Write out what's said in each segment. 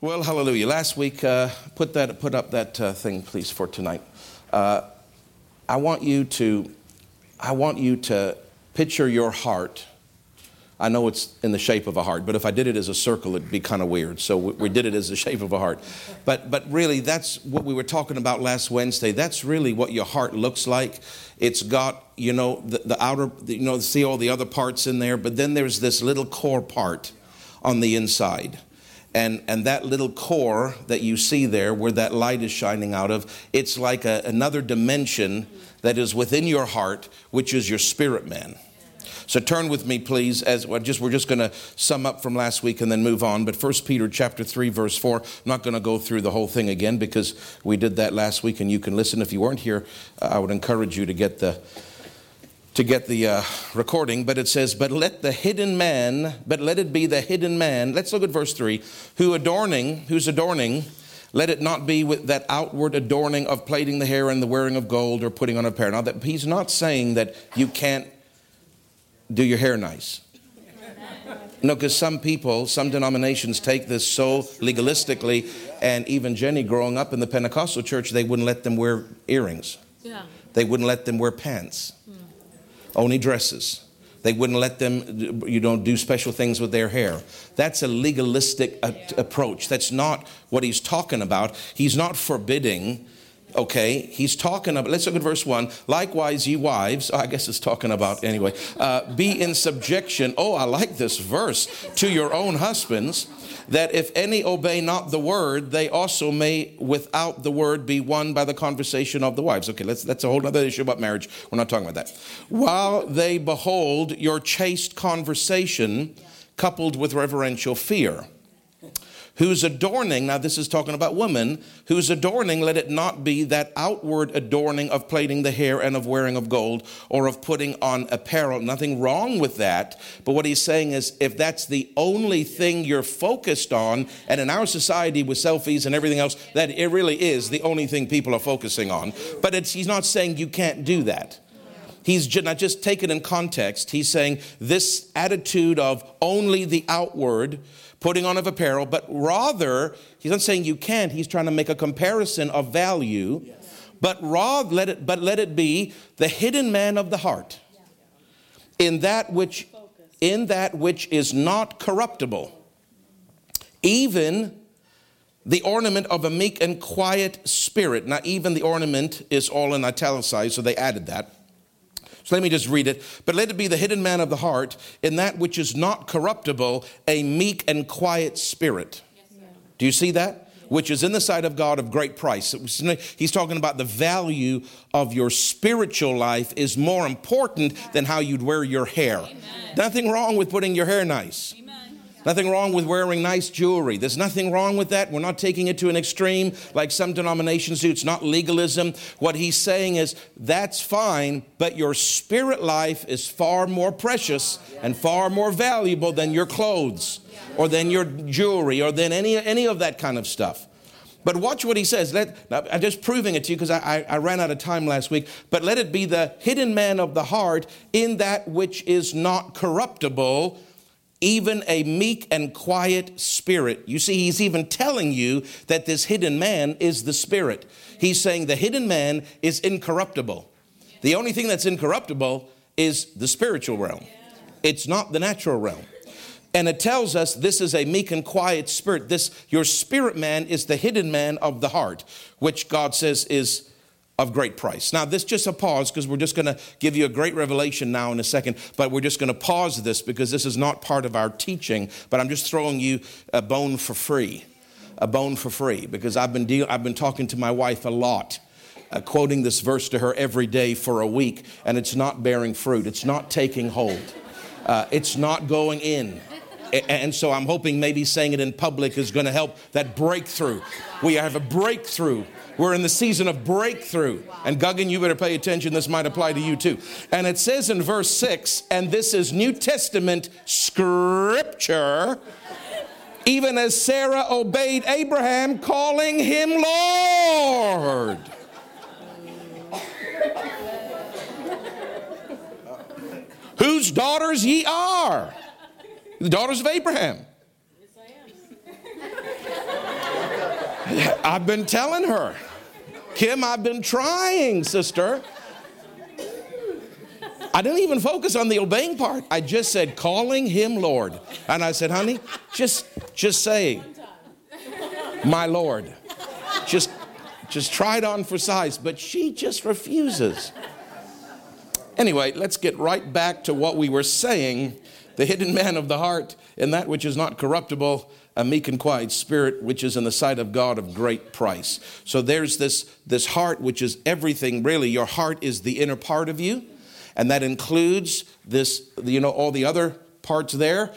Well, hallelujah. Last week, uh, put that, put up that uh, thing, please, for tonight. Uh, I want you to, I want you to picture your heart. I know it's in the shape of a heart, but if I did it as a circle, it'd be kind of weird. So we, we did it as the shape of a heart. But, but really, that's what we were talking about last Wednesday. That's really what your heart looks like. It's got, you know, the, the outer, you know, see all the other parts in there, but then there's this little core part on the inside and, and that little core that you see there, where that light is shining out of, it's like a, another dimension that is within your heart, which is your spirit man. So turn with me, please, as well, just we're just going to sum up from last week and then move on. But First Peter chapter three, verse four. I'm not going to go through the whole thing again because we did that last week, and you can listen. If you weren't here, I would encourage you to get the to get the uh, recording, but it says, But let the hidden man, but let it be the hidden man. Let's look at verse 3 who adorning, who's adorning, let it not be with that outward adorning of plaiting the hair and the wearing of gold or putting on a pair. Now, that he's not saying that you can't do your hair nice. No, because some people, some denominations take this so legalistically, and even Jenny, growing up in the Pentecostal church, they wouldn't let them wear earrings. Yeah. They wouldn't let them wear pants only dresses. They wouldn't let them, you know, do special things with their hair. That's a legalistic a- approach. That's not what he's talking about. He's not forbidding, okay? He's talking about, let's look at verse 1. Likewise, ye wives, oh, I guess it's talking about anyway, uh, be in subjection. Oh, I like this verse. To your own husbands that if any obey not the word, they also may without the word be won by the conversation of the wives. Okay, let's, that's a whole other issue about marriage. We're not talking about that. While they behold your chaste conversation coupled with reverential fear whose adorning, now this is talking about women, whose adorning, let it not be that outward adorning of plaiting the hair and of wearing of gold or of putting on apparel. Nothing wrong with that. But what he's saying is if that's the only thing you're focused on, and in our society with selfies and everything else, that it really is the only thing people are focusing on. But he's not saying you can't do that. He's not just taken in context. He's saying this attitude of only the outward, putting on of apparel, but rather, he's not saying you can't, he's trying to make a comparison of value, yes. but rather let it, but let it be the hidden man of the heart. In that which in that which is not corruptible, even the ornament of a meek and quiet spirit. Now, even the ornament is all in italicized, so they added that. So let me just read it. But let it be the hidden man of the heart, in that which is not corruptible, a meek and quiet spirit. Do you see that? Which is in the sight of God of great price. He's talking about the value of your spiritual life is more important than how you'd wear your hair. Amen. Nothing wrong with putting your hair nice. Amen. Nothing wrong with wearing nice jewelry. There's nothing wrong with that. We're not taking it to an extreme like some denominations do. It's not legalism. What he's saying is that's fine, but your spirit life is far more precious and far more valuable than your clothes or than your jewelry or than any, any of that kind of stuff. But watch what he says. Let, I'm just proving it to you because I, I, I, ran out of time last week. But let it be the hidden man of the heart in that which is not corruptible, even a meek and quiet spirit. You see, he's even telling you that this hidden man is the spirit. He's saying the hidden man is incorruptible. The only thing that's incorruptible is the spiritual realm, it's not the natural realm. And it tells us this is a meek and quiet spirit. This, your spirit man is the hidden man of the heart, which God says is of great price. Now, this just a pause because we're just going to give you a great revelation now in a second, but we're just going to pause this because this is not part of our teaching, but I'm just throwing you a bone for free. A bone for free because I've been, deal- I've been talking to my wife a lot. Uh, quoting this verse to her every day for a week, and it's not bearing fruit. It's not taking hold. Uh, it's not going in. And so I'm hoping maybe saying it in public is going to help that breakthrough. We have a breakthrough we're in the season of breakthrough. And Guggen, you better pay attention. This might apply to you too. And it says in verse 6, and this is New Testament scripture, even as Sarah obeyed Abraham, calling him Lord. Whose daughters ye are? The daughters of Abraham. Yes, I am. I've been telling her, Kim, I've been trying, sister. I didn't even focus on the obeying part. I just said, calling him Lord. And I said, honey, just, just say, my Lord. Just, just try it on for size. But she just refuses. Anyway, let's get right back to what we were saying. The hidden man of the heart, and that which is not corruptible, a meek and quiet spirit, which is in the sight of God of great price. So there's this, this heart, which is everything really. Your heart is the inner part of you and that includes this, you know, all the other parts there.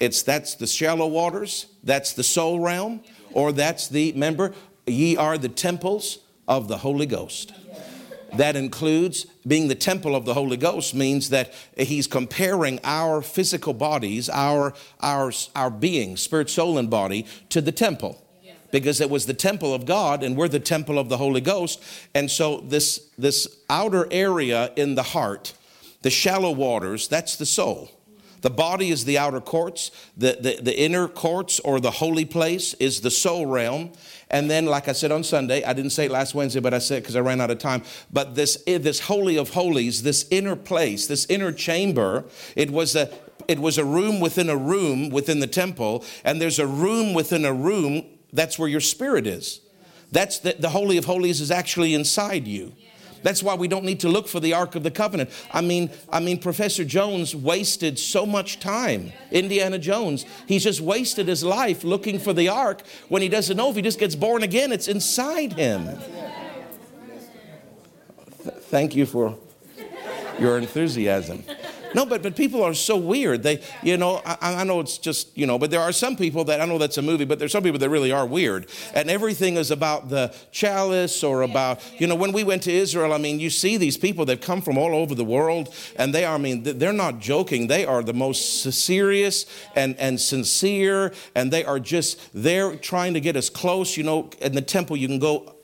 It's that's the shallow waters, that's the soul realm, or that's the, remember, ye are the temples of the Holy Ghost. That includes being the temple of the Holy Ghost means that he's comparing our physical bodies, our, our, our being, spirit, soul, and body, to the temple because it was the temple of God and we're the temple of the Holy Ghost. And so this, this outer area in the heart the shallow waters, that's the soul. The body is the outer courts. The, the, the, inner courts or the holy place is the soul realm. And then, like I said on Sunday, I didn't say it last Wednesday, but I said because I ran out of time. But this, eh, this holy of holies, this inner place, this inner chamber, it was a, it was a room within a room within the temple. And there's a room within a room. That's where your spirit is. That's the, the holy of holies is actually inside you. That's why we don't need to look for the Ark of the Covenant. I mean, I mean, Professor Jones wasted so much time. Indiana Jones, he's just wasted his life looking for the Ark when he doesn't know if he just gets born again, it's inside him. Thank you for your enthusiasm. No, but, but people are so weird. They, you know, I, I know it's just, you know, but there are some people that, I know that's a movie, but there's some people that really are weird. And everything is about the chalice or about, you know, when we went to Israel, I mean, you see these people that come from all over the world and they are, I mean, they're not joking. They are the most serious and, and sincere and they are just, they're trying to get us close. You know, in the temple, you can go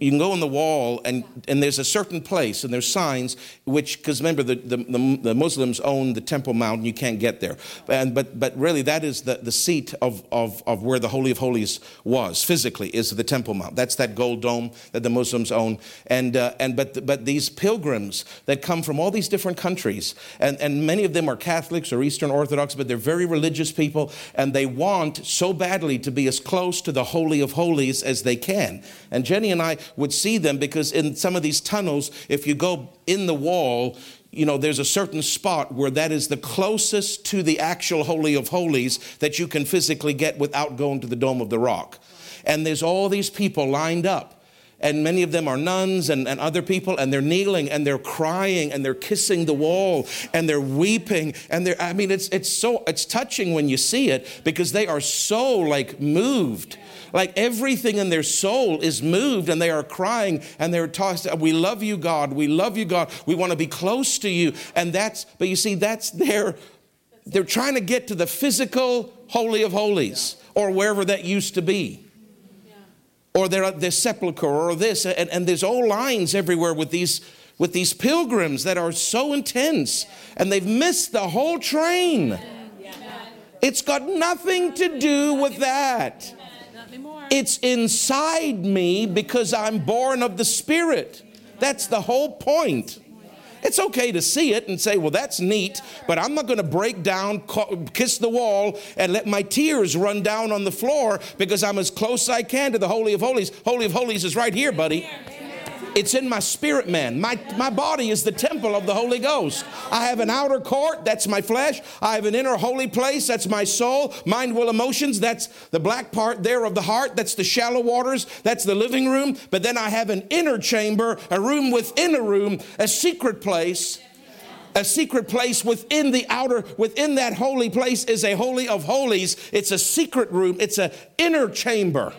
you can go on the wall and, and there's a certain place and there's signs which because remember the, the, the, muslims own the temple mount and you can't get there. And, but, but really that is the, the seat of, of, of where the holy of holies was physically is the temple mount. That's that gold dome that the muslims own. And, uh, and but, but these pilgrims that come from all these different countries and, and many of them are catholics or eastern orthodox but they're very religious people and they want so badly to be as close to the holy of holies as they can. And jenny and i would see them because in some of these tunnels, if you go in the wall, you know, there's a certain spot where that is the closest to the actual Holy of Holies that you can physically get without going to the Dome of the Rock. And there's all these people lined up. And many of them are nuns and, and other people, and they're kneeling and they're crying and they're kissing the wall and they're weeping. And they're, I mean, it's, it's so, it's touching when you see it because they are so like moved like everything in their soul is moved and they are crying and they're talking, we love you, God. We love you, God. We want to be close to you. And that's, but you see, that's their, they're trying to get to the physical Holy of Holies or wherever that used to be. Or their, their sepulchre or this. And, and there's all lines everywhere with these with these pilgrims that are so intense and they've missed the whole train. It's got nothing to do with that. It's inside me because I'm born of the Spirit. That's the whole point. It's okay to see it and say, well, that's neat, but I'm not going to break down, kiss the wall, and let my tears run down on the floor because I'm as close as I can to the Holy of Holies. Holy of Holies is right here, buddy. It's in my spirit man. My, my body is the temple of the Holy Ghost. I have an outer court, that's my flesh. I have an inner holy place, that's my soul. Mind, will, emotions, that's the black part there of the heart, that's the shallow waters, that's the living room. But then I have an inner chamber, a room within a room, a secret place a secret place within the outer within that holy place is a holy of holies it's a secret room it's an inner chamber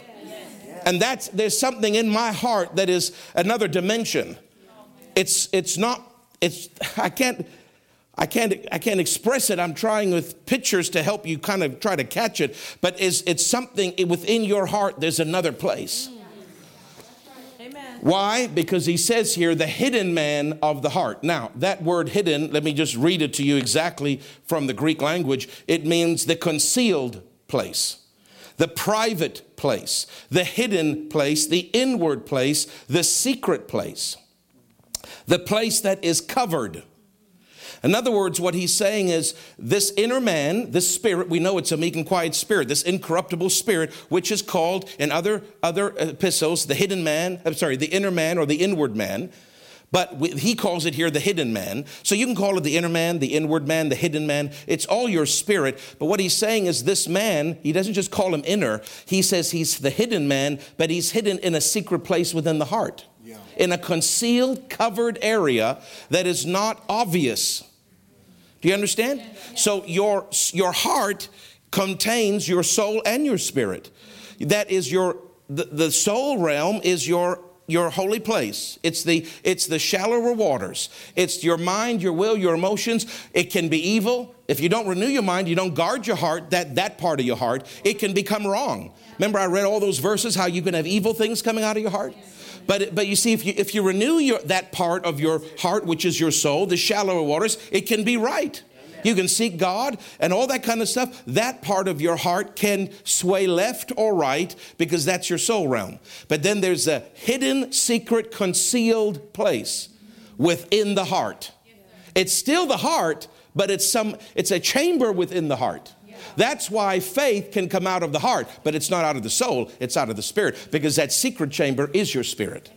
and that's there's something in my heart that is another dimension. It's it's not it's I can't I can't I can't express it. I'm trying with pictures to help you kind of try to catch it, but is it's something within your heart there's another place. Why? Because he says here, the hidden man of the heart. Now, that word hidden, let me just read it to you exactly from the Greek language. It means the concealed place the private place, the hidden place, the inward place, the secret place, the place that is covered. In other words, what he's saying is this inner man, this spirit, we know it's a meek and quiet spirit, this incorruptible spirit, which is called in other, other epistles the hidden man, I'm sorry, the inner man or the inward man. But he calls it here the hidden man. So you can call it the inner man, the inward man, the hidden man. It's all your spirit. But what he's saying is this man, he doesn't just call him inner, he says he's the hidden man, but he's hidden in a secret place within the heart, yeah. in a concealed, covered area that is not obvious. Do you understand? So your, your heart contains your soul and your spirit. That is your, the, the soul realm is your your holy place. It's the, it's the shallower waters. It's your mind, your will, your emotions. It can be evil. If you don't renew your mind, you don't guard your heart, that, that part of your heart, it can become wrong. Remember, I read all those verses, how you can have evil things coming out of your heart? But, but you see, if you, if you renew your, that part of your heart, which is your soul, the shallower waters, it can be right. You can seek God and all that kind of stuff. That part of your heart can sway left or right because that's your soul realm. But then there's a hidden, secret, concealed place within the heart. It's still the heart, but it's some it's a chamber within the heart. That's why faith can come out of the heart, but it's not out of the soul, it's out of the spirit because that secret chamber is your spirit.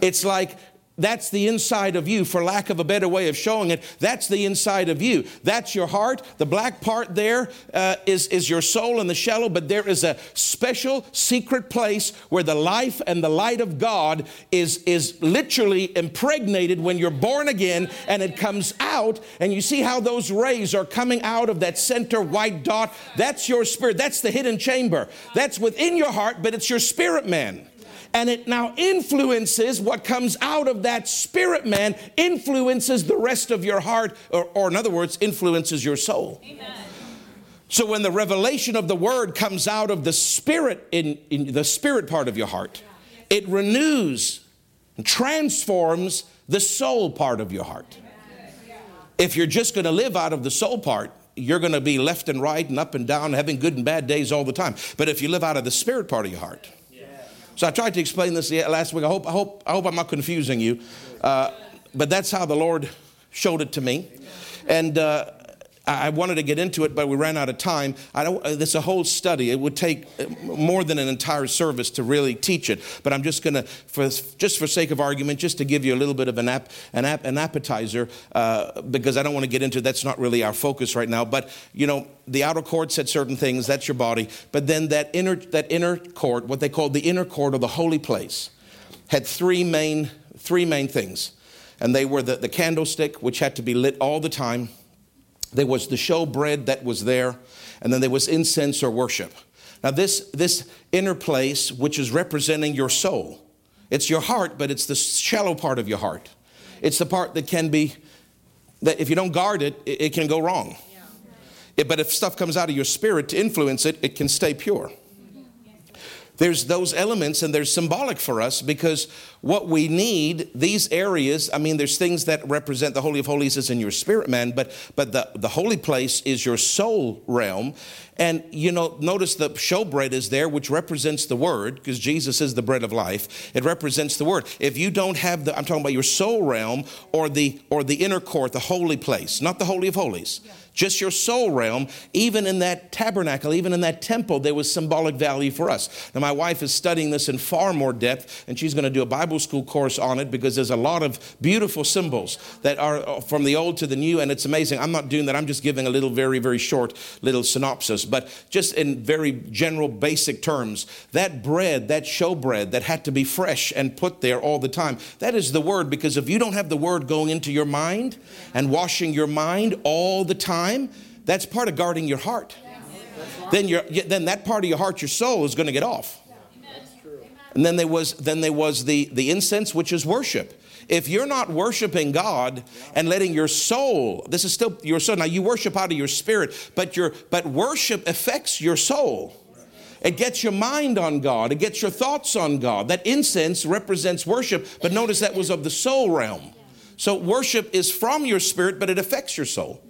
It's like that's the inside of you, for lack of a better way of showing it. That's the inside of you. That's your heart. The black part there uh, is is, your soul in the shallow, but there is a special secret place where the life and the light of God is, is literally impregnated when you're born again and it comes out. And you see how those rays are coming out of that center white dot. That's your spirit. That's the hidden chamber. That's within your heart, but it's your spirit man and it now influences what comes out of that spirit man, influences the rest of your heart, or, or in other words, influences your soul. Amen. So when the revelation of the word comes out of the spirit, in, in the spirit part of your heart, it renews and transforms the soul part of your heart. If you're just going to live out of the soul part, you're going to be left and right and up and down, having good and bad days all the time. But if you live out of the spirit part of your heart, so I tried to explain this last week. I hope, I hope, I hope I'm not confusing you. Uh, but that's how the Lord showed it to me. And uh, I wanted to get into it, but we ran out of time. I don't, uh, this is a whole study. It would take uh, more than an entire service to really teach it. But I'm just going to, for just for sake of argument, just to give you a little bit of an, ap, an, ap, an appetizer, uh, because I don't want to get into that's not really our focus right now. But you know, the outer court said certain things. That's your body. But then that inner that inner court, what they called the inner court or the holy place, had three main three main things, and they were the, the candlestick, which had to be lit all the time there was the show bread that was there, and then there was incense or worship. Now, this, this inner place, which is representing your soul, it's your heart, but it's the shallow part of your heart. It's the part that can be, that if you don't guard it, it, it can go wrong. Yeah. It, but if stuff comes out of your spirit to influence it, it can stay pure there's those elements and they're symbolic for us because what we need these areas i mean there's things that represent the holy of holies is in your spirit man but but the, the holy place is your soul realm. And you know notice the showbread is there which represents the word because jesus is the bread of life. It represents the word. If you don't have the i'm talking about your soul realm or the or the inner court the holy place not the holy of holies. Yeah just your soul realm, even in that tabernacle, even in that temple, there was symbolic value for us. Now, my wife is studying this in far more depth, and she's going to do a Bible school course on it because there's a lot of beautiful symbols that are uh, from the old to the new, and it's amazing. I'm not doing that, I'm just giving a little, very, very short little synopsis, but just in very general, basic terms, that bread, that showbread that had to be fresh and put there all the time, that is the word because if you don't have the word going into your mind and washing your mind all the time, time, that's part of guarding your heart. Then, you then that part of your heart, your soul, is going to get off. And then there was, then there was the, the incense, which is worship. If you're not worshiping God and letting your soul, this is still your soul. Now you worship out of your spirit, but your but worship affects your soul. It gets your mind on God. It gets your thoughts on God. That incense represents worship, but notice that was of the soul realm. So worship is from your spirit, but it affects your soul.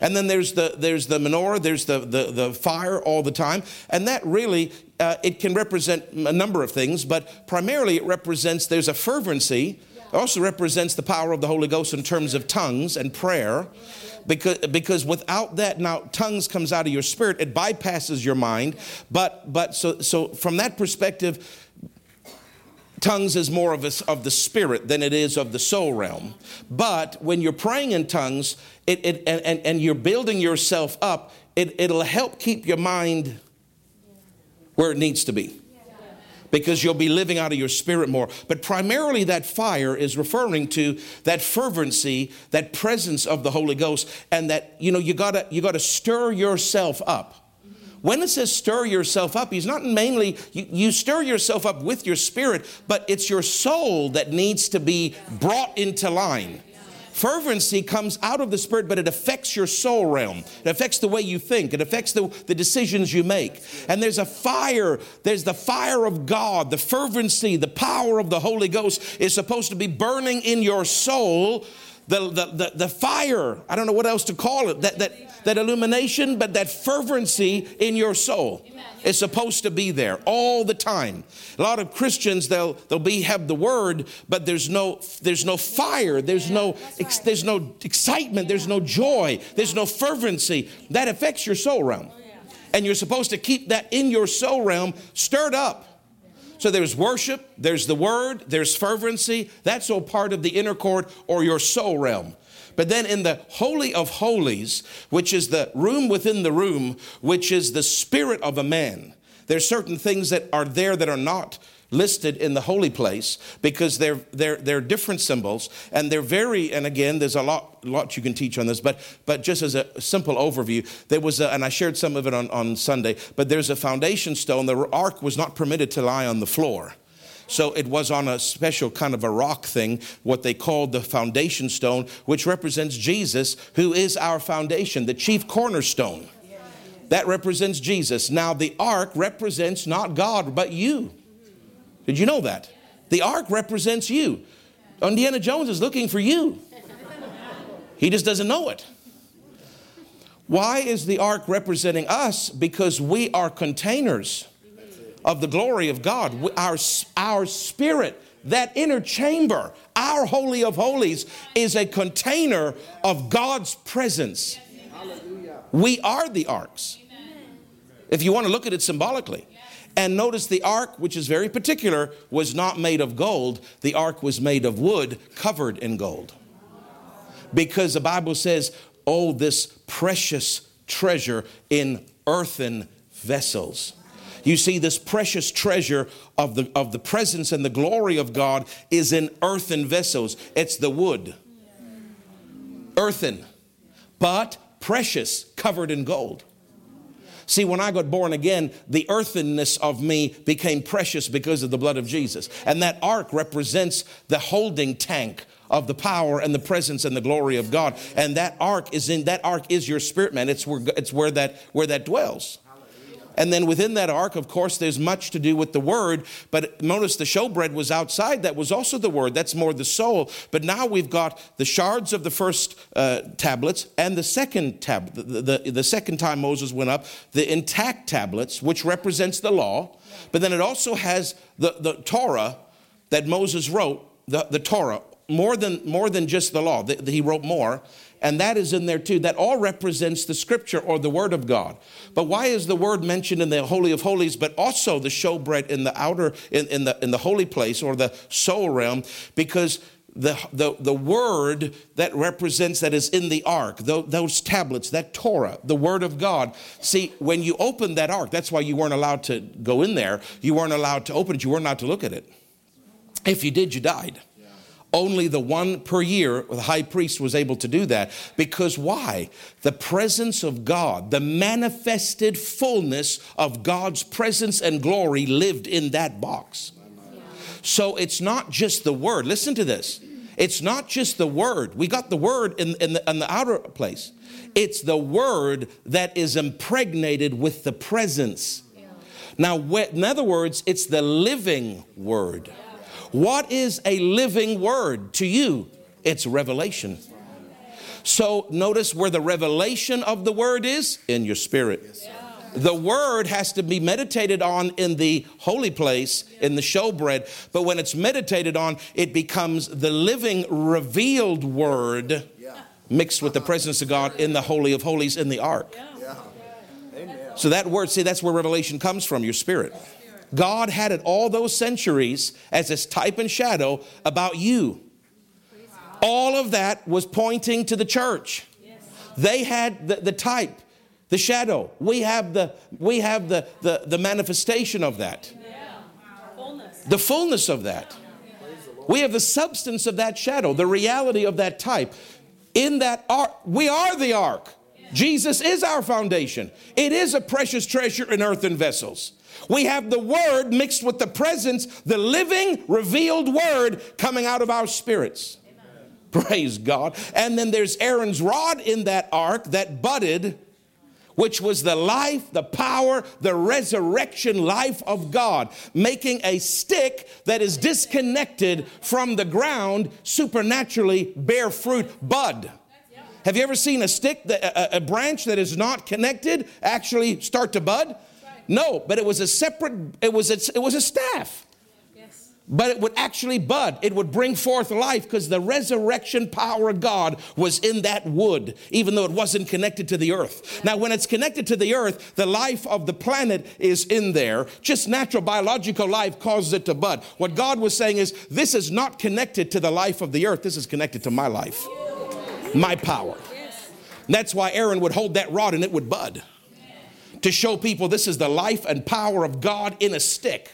And then there's the there's the menorah, there's the the, the fire all the time, and that really uh, it can represent a number of things, but primarily it represents there's a fervency. It also represents the power of the Holy Ghost in terms of tongues and prayer. Because, because without that, now tongues comes out of your spirit, it bypasses your mind. But but so so from that perspective, tongues is more of, a, of the spirit than it is of the soul realm. But when you're praying in tongues it, it, and, and, and you're building yourself up, it, it'll help keep your mind where it needs to be because you'll be living out of your spirit more. But primarily, that fire is referring to that fervency, that presence of the Holy Ghost, and that you know you gotta you gotta stir yourself up. When it says stir yourself up, he's not mainly, you, you, stir yourself up with your spirit, but it's your soul that needs to be brought into line. Fervency comes out of the spirit, but it affects your soul realm. It affects the way you think. It affects the, the decisions you make. And there's a fire. There's the fire of God. The fervency, the power of the Holy Ghost is supposed to be burning in your soul the, the, the, the, fire, I don't know what else to call it, that, that, that illumination, but that fervency in your soul is supposed to be there all the time. A lot of Christians, they'll, they'll be, have the word, but there's no, there's no fire, there's no, ex, there's no excitement, there's no joy, there's no fervency. That affects your soul realm. Oh, and you're supposed to keep that in your soul realm stirred up. So there's worship, there's the word, there's fervency. That's all part of the inner court or your soul realm. But then in the Holy of Holies, which is the room within the room, which is the spirit of a man, there's certain things that are there that are not listed in the holy place because they're, they're, they're different symbols and they're very, and again, there's a lot, lot you can teach on this, but, but just as a simple overview, there was, a, and I shared some of it on, on Sunday, but there's a foundation stone. The ark was not permitted to lie on the floor. So it was on a special kind of a rock thing, what they called the foundation stone, which represents Jesus, who is our foundation, the chief cornerstone. That represents Jesus. Now, the ark represents not God, but you. Did you know that? The ark represents you. Indiana Jones is looking for you. He just doesn't know it. Why is the ark representing us? Because we are containers of the glory of God. Our, our spirit, that inner chamber, our Holy of Holies, is a container of God's presence. We are the arks. If you want to look at it symbolically. And notice the ark, which is very particular, was not made of gold. The ark was made of wood covered in gold. Because the Bible says, oh, this precious treasure in earthen vessels. You see, this precious treasure of the, of the presence and the glory of God is in earthen vessels. It's the wood. Earthen, but precious, covered in gold. See, when I got born again, the earthenness of me became precious because of the blood of Jesus. And that ark represents the holding tank of the power and the presence and the glory of God. And that ark is in that ark is your spirit man. It's where it's where that where that dwells. And then within that ark, of course, there's much to do with the word. But notice the showbread was outside. That was also the word. That's more the soul. But now we've got the shards of the first uh, tablets and the second tab, the, the, the second time Moses went up, the intact tablets, which represents the law. But then it also has the, the Torah that Moses wrote, the, the Torah, more than, more than just the law. The, the, he wrote more and that is in there too. That all represents the scripture or the word of God. But why is the word mentioned in the Holy of Holies, but also the showbread in the outer, in, in the, in the holy place or the soul realm? Because the, the, the word that represents that is in the ark, those tablets, that Torah, the word of God. See, when you open that ark, that's why you weren't allowed to go in there. You weren't allowed to open it. You weren't allowed to look at it. If you did, you died. Only the one per year, the high priest was able to do that. Because why? The presence of God, the manifested fullness of God's presence and glory lived in that box. So it's not just the word. Listen to this. It's not just the word. We got the word in, in, the, in the outer place. It's the word that is impregnated with the presence. Now, in other words, it's the living word. What is a living word to you? It's revelation. So notice where the revelation of the word is in your spirit. The word has to be meditated on in the holy place, in the showbread. But when it's meditated on, it becomes the living, revealed word mixed with the presence of God in the Holy of Holies in the ark. So that word, see, that's where revelation comes from, your spirit. God had it all those centuries as this type and shadow about you. All of that was pointing to the church. They had the, the type, the shadow. We have the we have the the, the manifestation of that. The fullness of that. We have the substance of that shadow, the reality of that type. In that ark, we are the ark. Jesus is our foundation. It is a precious treasure in earthen vessels. We have the word mixed with the presence, the living, revealed word coming out of our spirits. Amen. Praise God. And then there's Aaron's rod in that ark that budded, which was the life, the power, the resurrection life of God, making a stick that is disconnected from the ground supernaturally bear fruit, bud. Have you ever seen a stick, that, a, a branch that is not connected actually start to bud? No, but it was a separate, it was a, it was a staff. Yes. But it would actually bud. It would bring forth life because the resurrection power of God was in that wood, even though it wasn't connected to the earth. Yeah. Now, when it's connected to the earth, the life of the planet is in there. Just natural biological life causes it to bud. What God was saying is, this is not connected to the life of the earth, this is connected to my life, my power. Yes. That's why Aaron would hold that rod and it would bud to show people this is the life and power of God in a stick.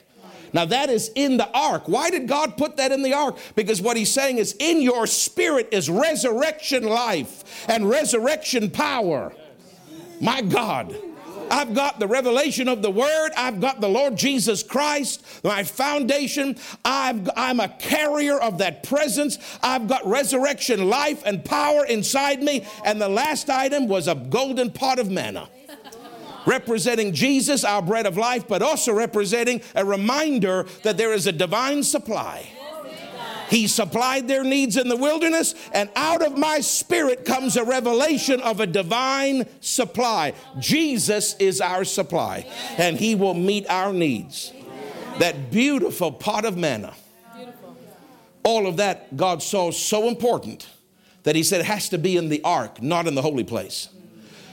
Now, that is in the ark. Why did God put that in the ark? Because what he's saying is, in your spirit is resurrection life and resurrection power. My God. I've got the revelation of the Word. I've got the Lord Jesus Christ, my foundation. i am a carrier of that presence. I've got resurrection life and power inside me. And the last item was a golden pot of manna representing Jesus, our bread of life, but also representing a reminder that there is a divine supply. He supplied their needs in the wilderness, and out of my spirit comes a revelation of a divine supply. Jesus is our supply, and He will meet our needs. That beautiful pot of manna. All of that God saw so important that He said it has to be in the ark, not in the holy place.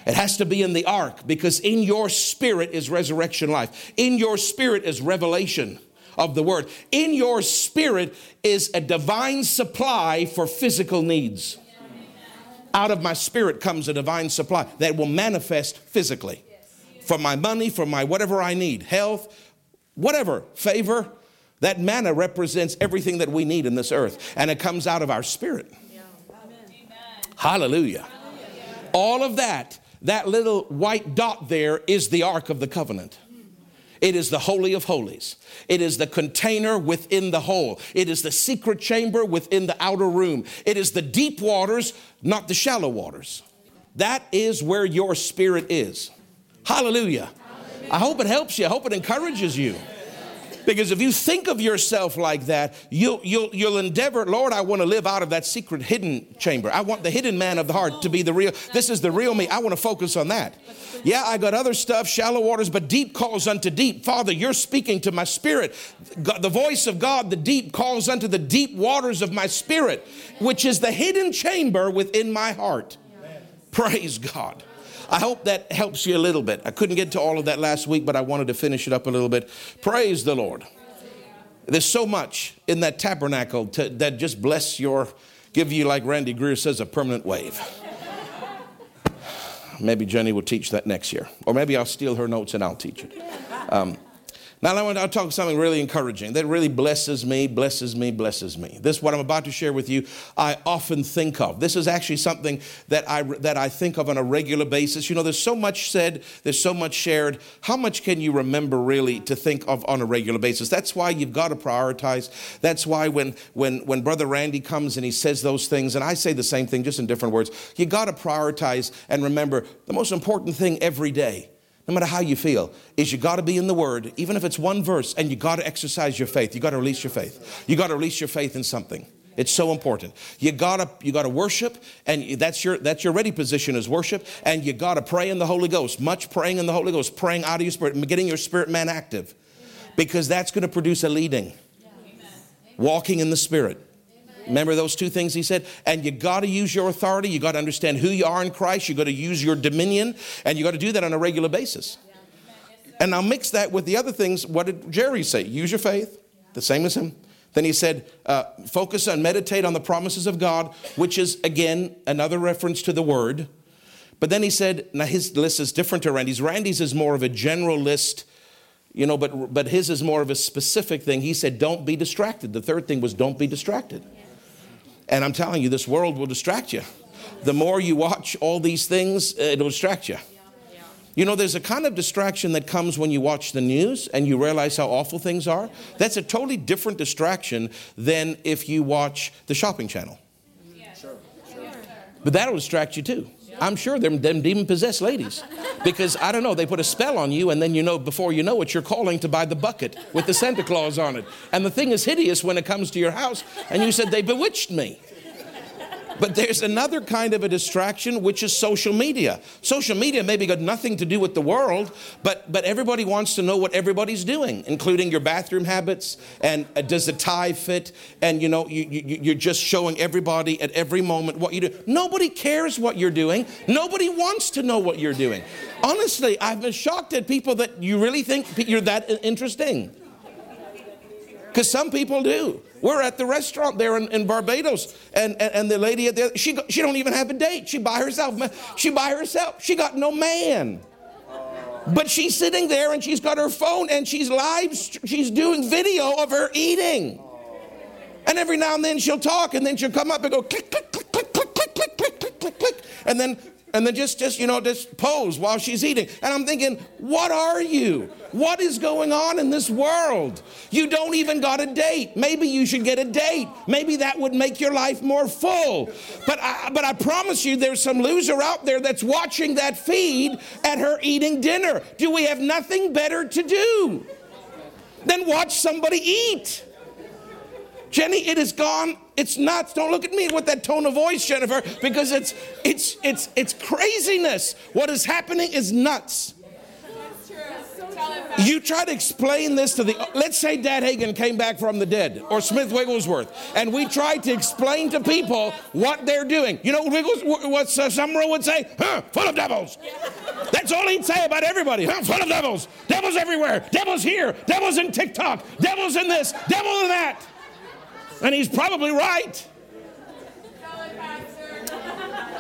It has to be in the ark because in your spirit is resurrection life. In your spirit is revelation of the word. In your spirit is a divine supply for physical needs. Out of my spirit comes a divine supply that will manifest physically for my money, for my whatever I need, health, whatever, favor. That manna represents everything that we need in this earth, and it comes out of our spirit. Hallelujah. All of that that little white dot there is the Ark of the Covenant. It is the Holy of Holies. It is the container within the hole. It is the secret chamber within the outer room. It is the deep waters, not the shallow waters. That is where your spirit is. Hallelujah. Hallelujah. I hope it helps you. I hope it encourages you. Because if you think of yourself like that, you'll, you'll, you'll endeavor, Lord, I want to live out of that secret hidden chamber. I want the hidden man of the heart to be the real. This is the real me. I want to focus on that. Yeah, I got other stuff, shallow waters, but deep calls unto deep. Father, you're speaking to my spirit. The voice of God, the deep, calls unto the deep waters of my spirit, which is the hidden chamber within my heart. Praise God. I hope that helps you a little bit. I couldn't get to all of that last week, but I wanted to finish it up a little bit. Praise the Lord. There's so much in that tabernacle to, that just bless your, give you, like Randy Greer says, a permanent wave. Maybe Jenny will teach that next year. Or maybe I'll steal her notes and I'll teach it. Um, now, I want to talk something really encouraging that really blesses me, blesses me, blesses me. This, what I'm about to share with you, I often think of. This is actually something that I, that I think of on a regular basis. You know, there's so much said, there's so much shared. How much can you remember really to think of on a regular basis? That's why you've got to prioritize. That's why when, when, when Brother Randy comes and he says those things, and I say the same thing just in different words, you got to prioritize and remember the most important thing every day no matter how you feel, is you got to be in the Word, even if it's one verse, and you got to exercise your faith. You got to release your faith. You got to release your faith in something. It's so important. You gotta you gotta worship, and that's your that's your ready position is worship, and you gotta pray in the Holy Ghost. Much praying in the Holy Ghost, praying out of your spirit, getting your spirit man active, because that's going to produce a leading. Walking in the Spirit. Remember those two things he said? And you got to use your authority. You got to understand who you are in Christ. You got to use your dominion, and you got to do that on a regular basis. And now mix that with the other things. What did Jerry say? Use your faith, the same as him. Then he said, uh, focus and meditate on the promises of God, which is, again, another reference to the word. But then he said, now his list is different to Randy's. Randy's is more of a general list, you know, but, but his is more of a specific thing. He said, don't be distracted. The third thing was, don't be distracted. And I'm telling you, this world will distract you. The more you watch all these things, uh, it'll distract you. You know, there's a kind of distraction that comes when you watch the news and you realize how awful things are. That's a totally different distraction than if you watch the shopping channel. But that'll distract you too. I'm sure they're them demon possessed ladies. Because I don't know, they put a spell on you, and then you know, before you know it, you're calling to buy the bucket with the Santa Claus on it. And the thing is hideous when it comes to your house, and you said, They bewitched me. But there's another kind of a distraction, which is social media. Social media maybe got nothing to do with the world, but, but everybody wants to know what everybody's doing, including your bathroom habits and uh, does the tie fit? And you know, you, you, you're just showing everybody at every moment what you do. Nobody cares what you're doing. Nobody wants to know what you're doing. Honestly, I've been shocked at people that you really think you're that interesting. Because some people do. We're at the restaurant there in, in Barbados, and, and, and, the lady at the she she don't even have a date. She by herself. She by herself. She got no man. But she's sitting there and she's got her phone and she's live. She's doing video of her eating. And every now and then she'll talk and then she'll come up and go click click click click click click click click click click click, and then and then just, just, you know, just pose while she's eating. And I'm thinking, what are you? What is going on in this world? You don't even got a date. Maybe you should get a date. Maybe that would make your life more full. But I, but I promise you, there's some loser out there that's watching that feed at her eating dinner. Do we have nothing better to do than watch somebody eat? Jenny, it is gone. It's nuts. Don't look at me with that tone of voice, Jennifer, because it's it's it's it's craziness. What is happening is nuts. You try to explain this to the, let's say Dad Hagin came back from the dead, or Smith Wigglesworth, and we tried to explain to people what they're doing. You know what, uh, would say? Huh, full of devils. That's all he'd say about everybody. Huh, full of devils. Devils everywhere. Devils here. Devils in TikTok. Devils in this. Devil in that. And he's probably right.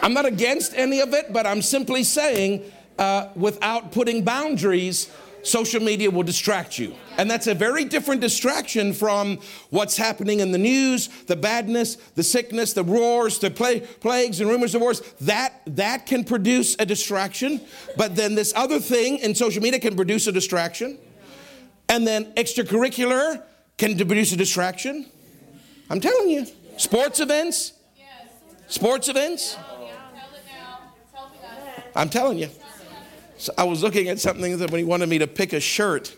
I'm not against any of it, but I'm simply saying uh, without putting boundaries, social media will distract you. And that's a very different distraction from what's happening in the news, the badness, the sickness, the wars, the plagues and rumors of wars. That, that can produce a distraction. But then this other thing in social media can produce a distraction. And then extracurricular can produce a distraction. I'm telling you. Sports events. Sports events. I'm telling you. So I was looking at something that when he wanted me to pick a shirt,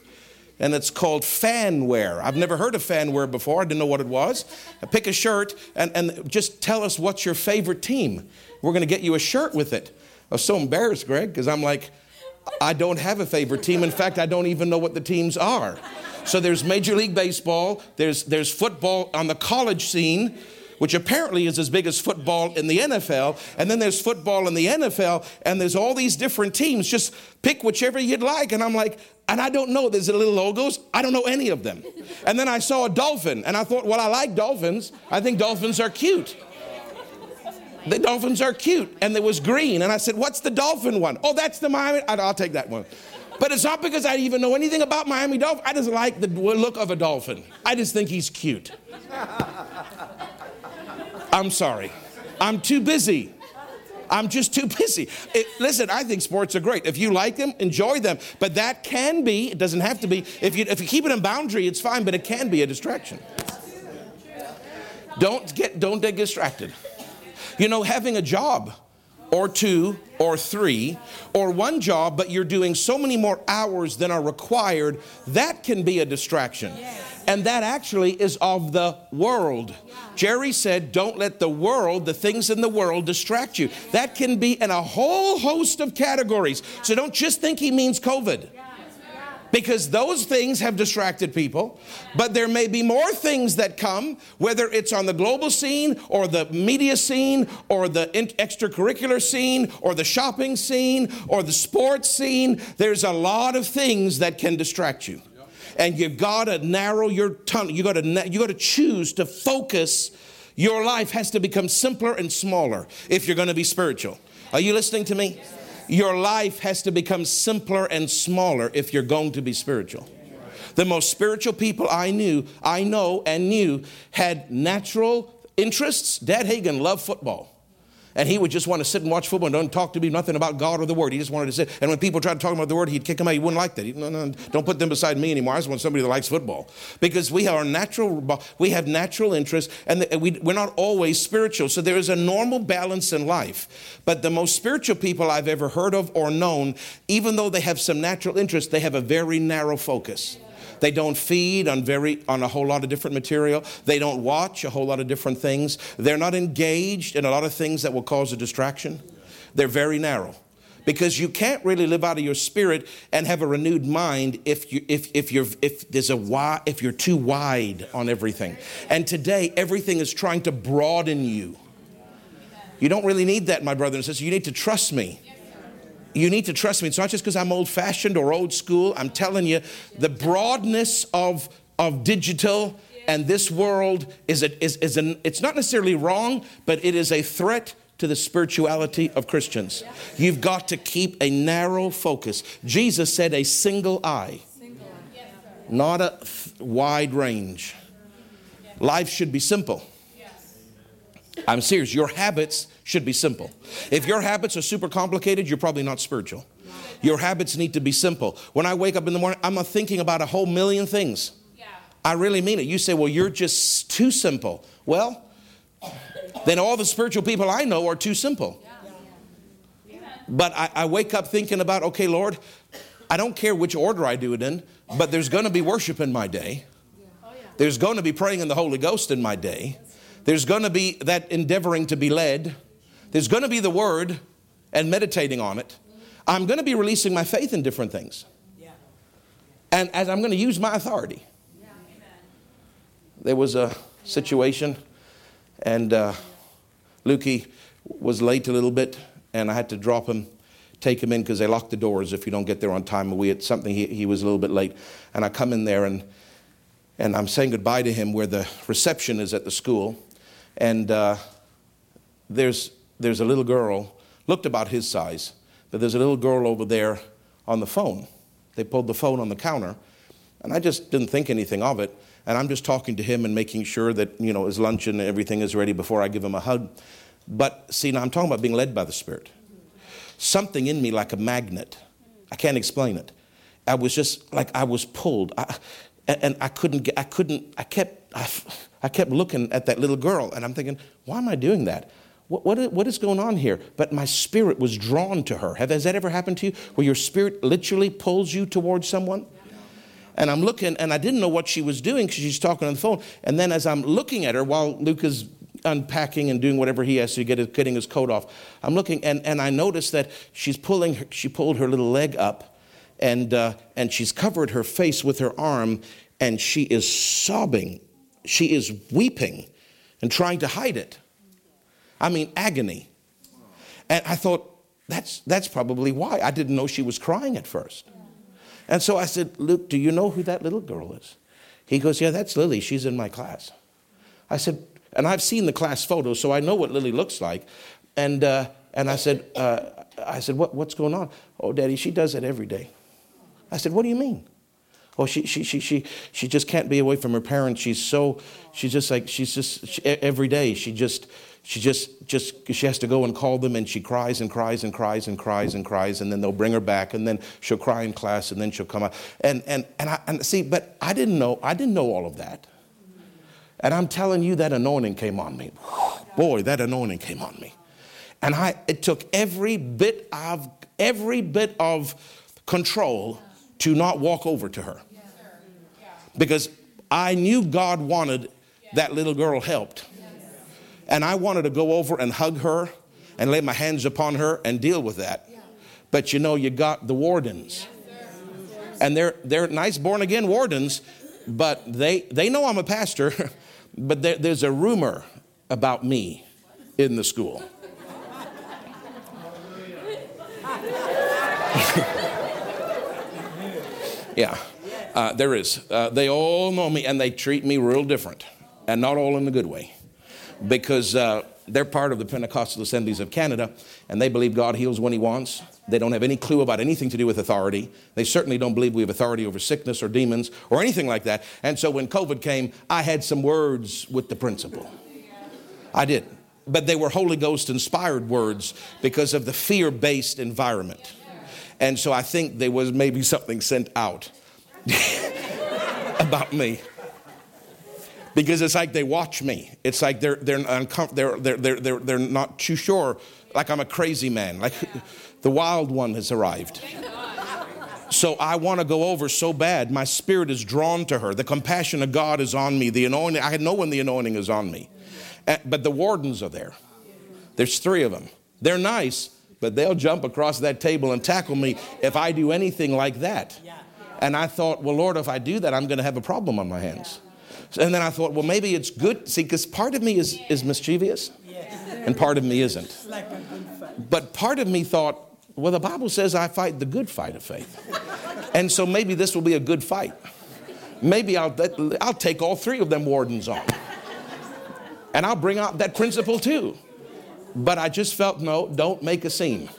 and it's called fanwear. I've never heard of fanwear before. I didn't know what it was. I pick a shirt and, and just tell us what's your favorite team. We're going to get you a shirt with it. I was so embarrassed, Greg, because I'm like, I don't have a favorite team. In fact, I don't even know what the teams are. So there's Major League Baseball, there's, there's football on the college scene, which apparently is as big as football in the NFL. And then there's football in the NFL, and there's all these different teams. Just pick whichever you'd like. And I'm like, and I don't know, there's the little logos. I don't know any of them. And then I saw a dolphin, and I thought, well, I like dolphins. I think dolphins are cute. The dolphins are cute. And there was green. And I said, What's the dolphin one? Oh, that's the Miami. I'll take that one. But it's not because I even know anything about Miami Dolphin. I just like the look of a dolphin. I just think he's cute. I'm sorry. I'm too busy. I'm just too busy. It, listen, I think sports are great. If you like them, enjoy them. But that can be, it doesn't have to be, if you, if you keep it in boundary, it's fine, but it can be a distraction. Don't get, don't get distracted. You know, having a job or two or three or one job, but you're doing so many more hours than are required, that can be a distraction. And that actually is of the world. Jerry said, Don't let the world, the things in the world, distract you. That can be in a whole host of categories. So don't just think he means COVID because those things have distracted people. But there may be more things that come, whether it's on the global scene or the media scene or the extracurricular scene or the shopping scene or the sports scene. There's a lot of things that can distract you. And you've got to narrow your tunnel. You got to you got to choose to focus. Your life has to become simpler and smaller if you're going to be spiritual. Are you listening to me? Your life has to become simpler and smaller if you're going to be spiritual. The most spiritual people I knew, I know and knew had natural interests. Dad Hagin loved football. And he would just want to sit and watch football and don't talk to me nothing about God or the Word. He just wanted to sit. And when people tried to talk about the Word, he'd kick them out. He wouldn't like that. He, no, no, don't put them beside me anymore. I just want somebody that likes football. Because we are natural, we have natural interests, and we, we're not always spiritual. So there is a normal balance in life. But the most spiritual people I've ever heard of or known, even though they have some natural interests, they have a very narrow focus. They don't feed on very on a whole lot of different material. They don't watch a whole lot of different things. They're not engaged in a lot of things that will cause a distraction. They're very narrow. Because you can't really live out of your spirit and have a renewed mind if you if if you're if there's a wide if you're too wide on everything. And today everything is trying to broaden you. You don't really need that, my brother and sister. You need to trust me you need to trust me. It's not just because I'm old fashioned or old school. I'm telling you, the broadness of, of digital and this world is, a, is, is an, it's not necessarily wrong, but it is a threat to the spirituality of Christians. You've got to keep a narrow focus. Jesus said a single eye, not a wide range. Life should be simple. I'm serious. Your habits should be simple. If your habits are super complicated, you're probably not spiritual. Your habits need to be simple. When I wake up in the morning, I'm thinking about a whole million things. I really mean it. You say, well, you're just too simple. Well, then all the spiritual people I know are too simple. But I, I wake up thinking about, okay, Lord, I don't care which order I do it in, but there's going to be worship in my day. Oh, there's going to be praying in the Holy Ghost in my day. There's going to be that endeavoring to be led. There's going to be the word and meditating on it. I'm going to be releasing my faith in different things. And as I'm going to use my authority. There was a situation, and uh, Lukey was late a little bit, and I had to drop him, take him in because they lock the doors if you don't get there on time. We had something, he, he was a little bit late. And I come in there, and, and I'm saying goodbye to him where the reception is at the school. And uh, there's there's a little girl, looked about his size, but there's a little girl over there on the phone. They pulled the phone on the counter, and I just didn't think anything of it. And I'm just talking to him and making sure that, you know, his lunch and everything is ready before I give him a hug. But see, now I'm talking about being led by the Spirit. Something in me, like a magnet, I can't explain it. I was just like I was pulled. I, and I couldn't get, I couldn't, I kept, I, I kept looking at that little girl and I'm thinking, why am I doing that? What, what, what is going on here? But my spirit was drawn to her. Have, has that ever happened to you? Where your spirit literally pulls you towards someone? And I'm looking, and I didn't know what she was doing because she's talking on the phone. And then as I'm looking at her while Luke is unpacking and doing whatever he has to get his, getting his coat off, I'm looking, and, and I notice that she's pulling, her, she pulled her little leg up, and, uh, and she's covered her face with her arm, and she is sobbing. She is weeping and trying to hide it. I mean, agony. And I thought, that's, that's probably why. I didn't know she was crying at first. And so I said, Luke, do you know who that little girl is? He goes, Yeah, that's Lily. She's in my class. I said, and I've seen the class photos, so I know what Lily looks like. And, uh, and I said, uh, I said, what, what's going on? Oh, Daddy, she does it every day. I said, what do you mean? Oh, she, she, she, she, she just can't be away from her parents. She's so, she's just like, she's just, she, every day, she just, she just just she has to go and call them and she cries and cries and cries and cries and cries and then they'll bring her back and then she'll cry in class and then she'll come out. And and and I and see but I didn't know I didn't know all of that. And I'm telling you that anointing came on me. Boy that anointing came on me. And I it took every bit of every bit of control to not walk over to her. Because I knew God wanted that little girl helped. And I wanted to go over and hug her and lay my hands upon her and deal with that. But you know, you got the wardens. And they're, they're nice born again wardens, but they, they know I'm a pastor, but there, there's a rumor about me in the school. yeah, uh, there is. Uh, they all know me and they treat me real different, and not all in a good way. Because uh, they're part of the Pentecostal Assemblies of Canada, and they believe God heals when He wants. They don't have any clue about anything to do with authority. They certainly don't believe we have authority over sickness or demons or anything like that. And so when COVID came, I had some words with the principal. I did. But they were Holy Ghost inspired words because of the fear based environment. And so I think there was maybe something sent out about me. Because it's like they watch me. It's like they're, they're, uncom- they're, they're, they're, they're, they're not too sure, like I'm a crazy man, like the wild one has arrived. So I want to go over so bad. My spirit is drawn to her. The compassion of God is on me. The anointing, I know when the anointing is on me. Uh, but the wardens are there. There's three of them. They're nice, but they'll jump across that table and tackle me if I do anything like that. And I thought, well, Lord, if I do that, I'm going to have a problem on my hands. And then I thought, well, maybe it's good. See, because part of me is, is mischievous and part of me isn't. But part of me thought, well, the Bible says I fight the good fight of faith. And so maybe this will be a good fight. Maybe I'll, I'll take all three of them wardens on. And I'll bring out that principal too. But I just felt, no, don't make a scene.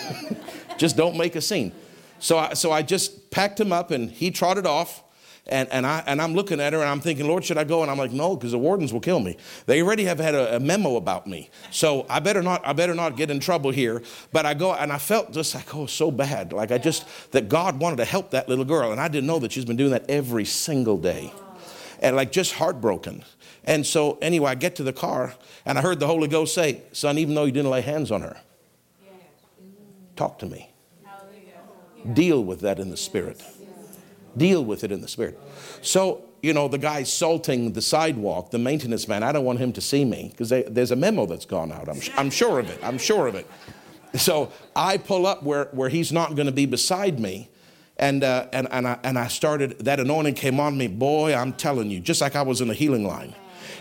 just don't make a scene. So I, so I just packed him up and he trotted off. And, and, I, and I'm looking at her and I'm thinking, Lord, should I go? And I'm like, no, because the wardens will kill me. They already have had a, a, memo about me. So I better not, I better not get in trouble here. But I go and I felt just like, oh, so bad. Like I just, that God wanted to help that little girl. And I didn't know that she's been doing that every single day. And like just heartbroken. And so, anyway, I get to the car and I heard the Holy Ghost say, Son, even though you didn't lay hands on her, talk to me. Deal with that in the Spirit. Deal with it in the Spirit. So, you know, the guy salting the sidewalk, the maintenance man, I don't want him to see me because there's a memo that's gone out. I'm, I'm sure of it. I'm sure of it. So I pull up where, where he's not going to be beside me and, uh, and, and, I, and I started, that anointing came on me. Boy, I'm telling you, just like I was in a healing line.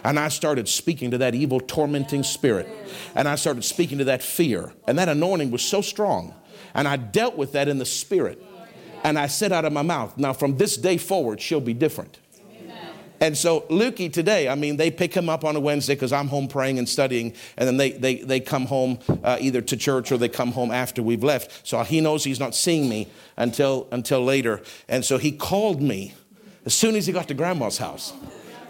And I started speaking to that evil, tormenting spirit. And I started speaking to that fear. And that anointing was so strong. And I dealt with that in the spirit. And I said out of my mouth, now from this day forward, she'll be different. And so Lukey today, I mean, they pick him up on a Wednesday because I'm home praying and studying, and then they, they, they come home uh, either to church or they come home after we've left. So he knows he's not seeing me until, until later. And so he called me as soon as he got to grandma's house.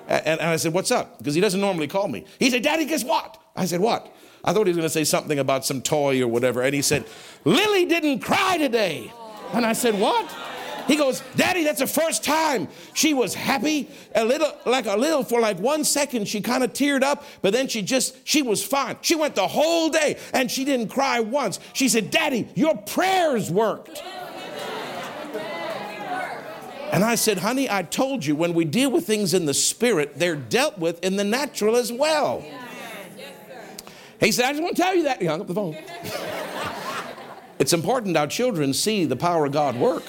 And, and I said, What's up? Because he doesn't normally call me. He said, Daddy, guess what? I said, What? I thought he was going to say something about some toy or whatever. And he said, Lily didn't cry today. And I said, What? He goes, Daddy, that's the first time she was happy. A little, like a little, for like one second, she kind of teared up, but then she just, she was fine. She went the whole day and she didn't cry once. She said, Daddy, your prayers worked. And I said, honey, I told you when we deal with things in the spirit, they're dealt with in the natural as well. He said, I just want to tell you that. He hung up the phone. it's important our children see the power of God work.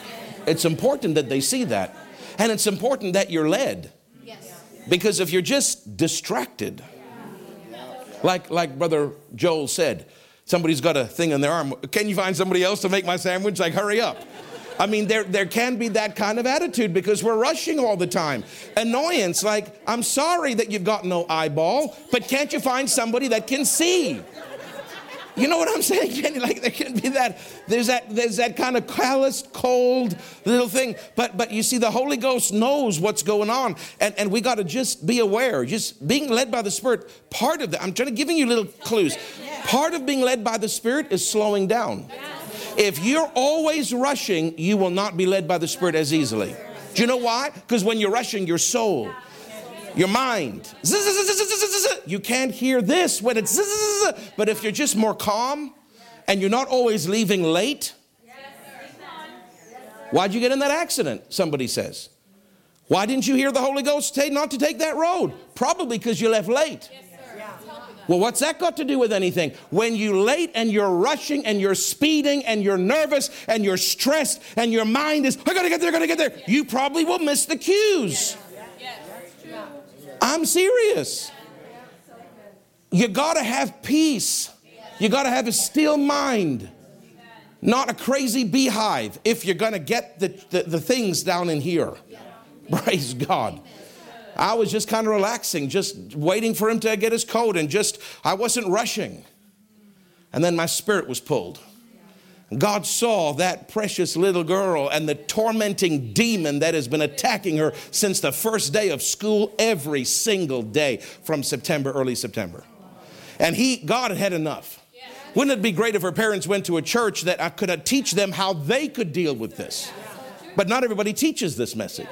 It's important that they see that. And it's important that you're led. Because if you're just distracted, like, like Brother Joel said, somebody's got a thing in their arm. Can you find somebody else to make my sandwich? Like, hurry up. I mean, there, there can be that kind of attitude because we're rushing all the time. Annoyance, like, I'm sorry that you've got no eyeball, but can't you find somebody that can see? You know what I'm saying, Jenny? Like there can be that, there's that, there's that kind of calloused, cold little thing. But but you see, the Holy Ghost knows what's going on. And, and we got to just be aware. Just being led by the Spirit, part of that, I'm trying to giving you little clues. Part of being led by the Spirit is slowing down. If you're always rushing, you will not be led by the Spirit as easily. Do you know why? Because when you're rushing, your soul your mind. You can't hear this when it's, but if you're just more calm and you're not always leaving late, why'd you get in that accident? Somebody says. Why didn't you hear the Holy Ghost say not to take that road? Probably because you left late. Well, what's that got to do with anything? When you're late and you're rushing and you're speeding and you're nervous and you're stressed and your mind is, I gotta get there, I gotta get there, you probably will miss the cues. I'm serious. You gotta have peace. You gotta have a still mind, not a crazy beehive if you're gonna get the, the, the things down in here. Praise God. I was just kind of relaxing, just waiting for him to get his coat, and just, I wasn't rushing. And then my spirit was pulled. God saw that precious little girl and the tormenting demon that has been attacking her since the first day of school every single day from September, early September. And he, God had enough. Wouldn't it be great if her parents went to a church that I could uh, teach them how they could deal with this? But not everybody teaches this message.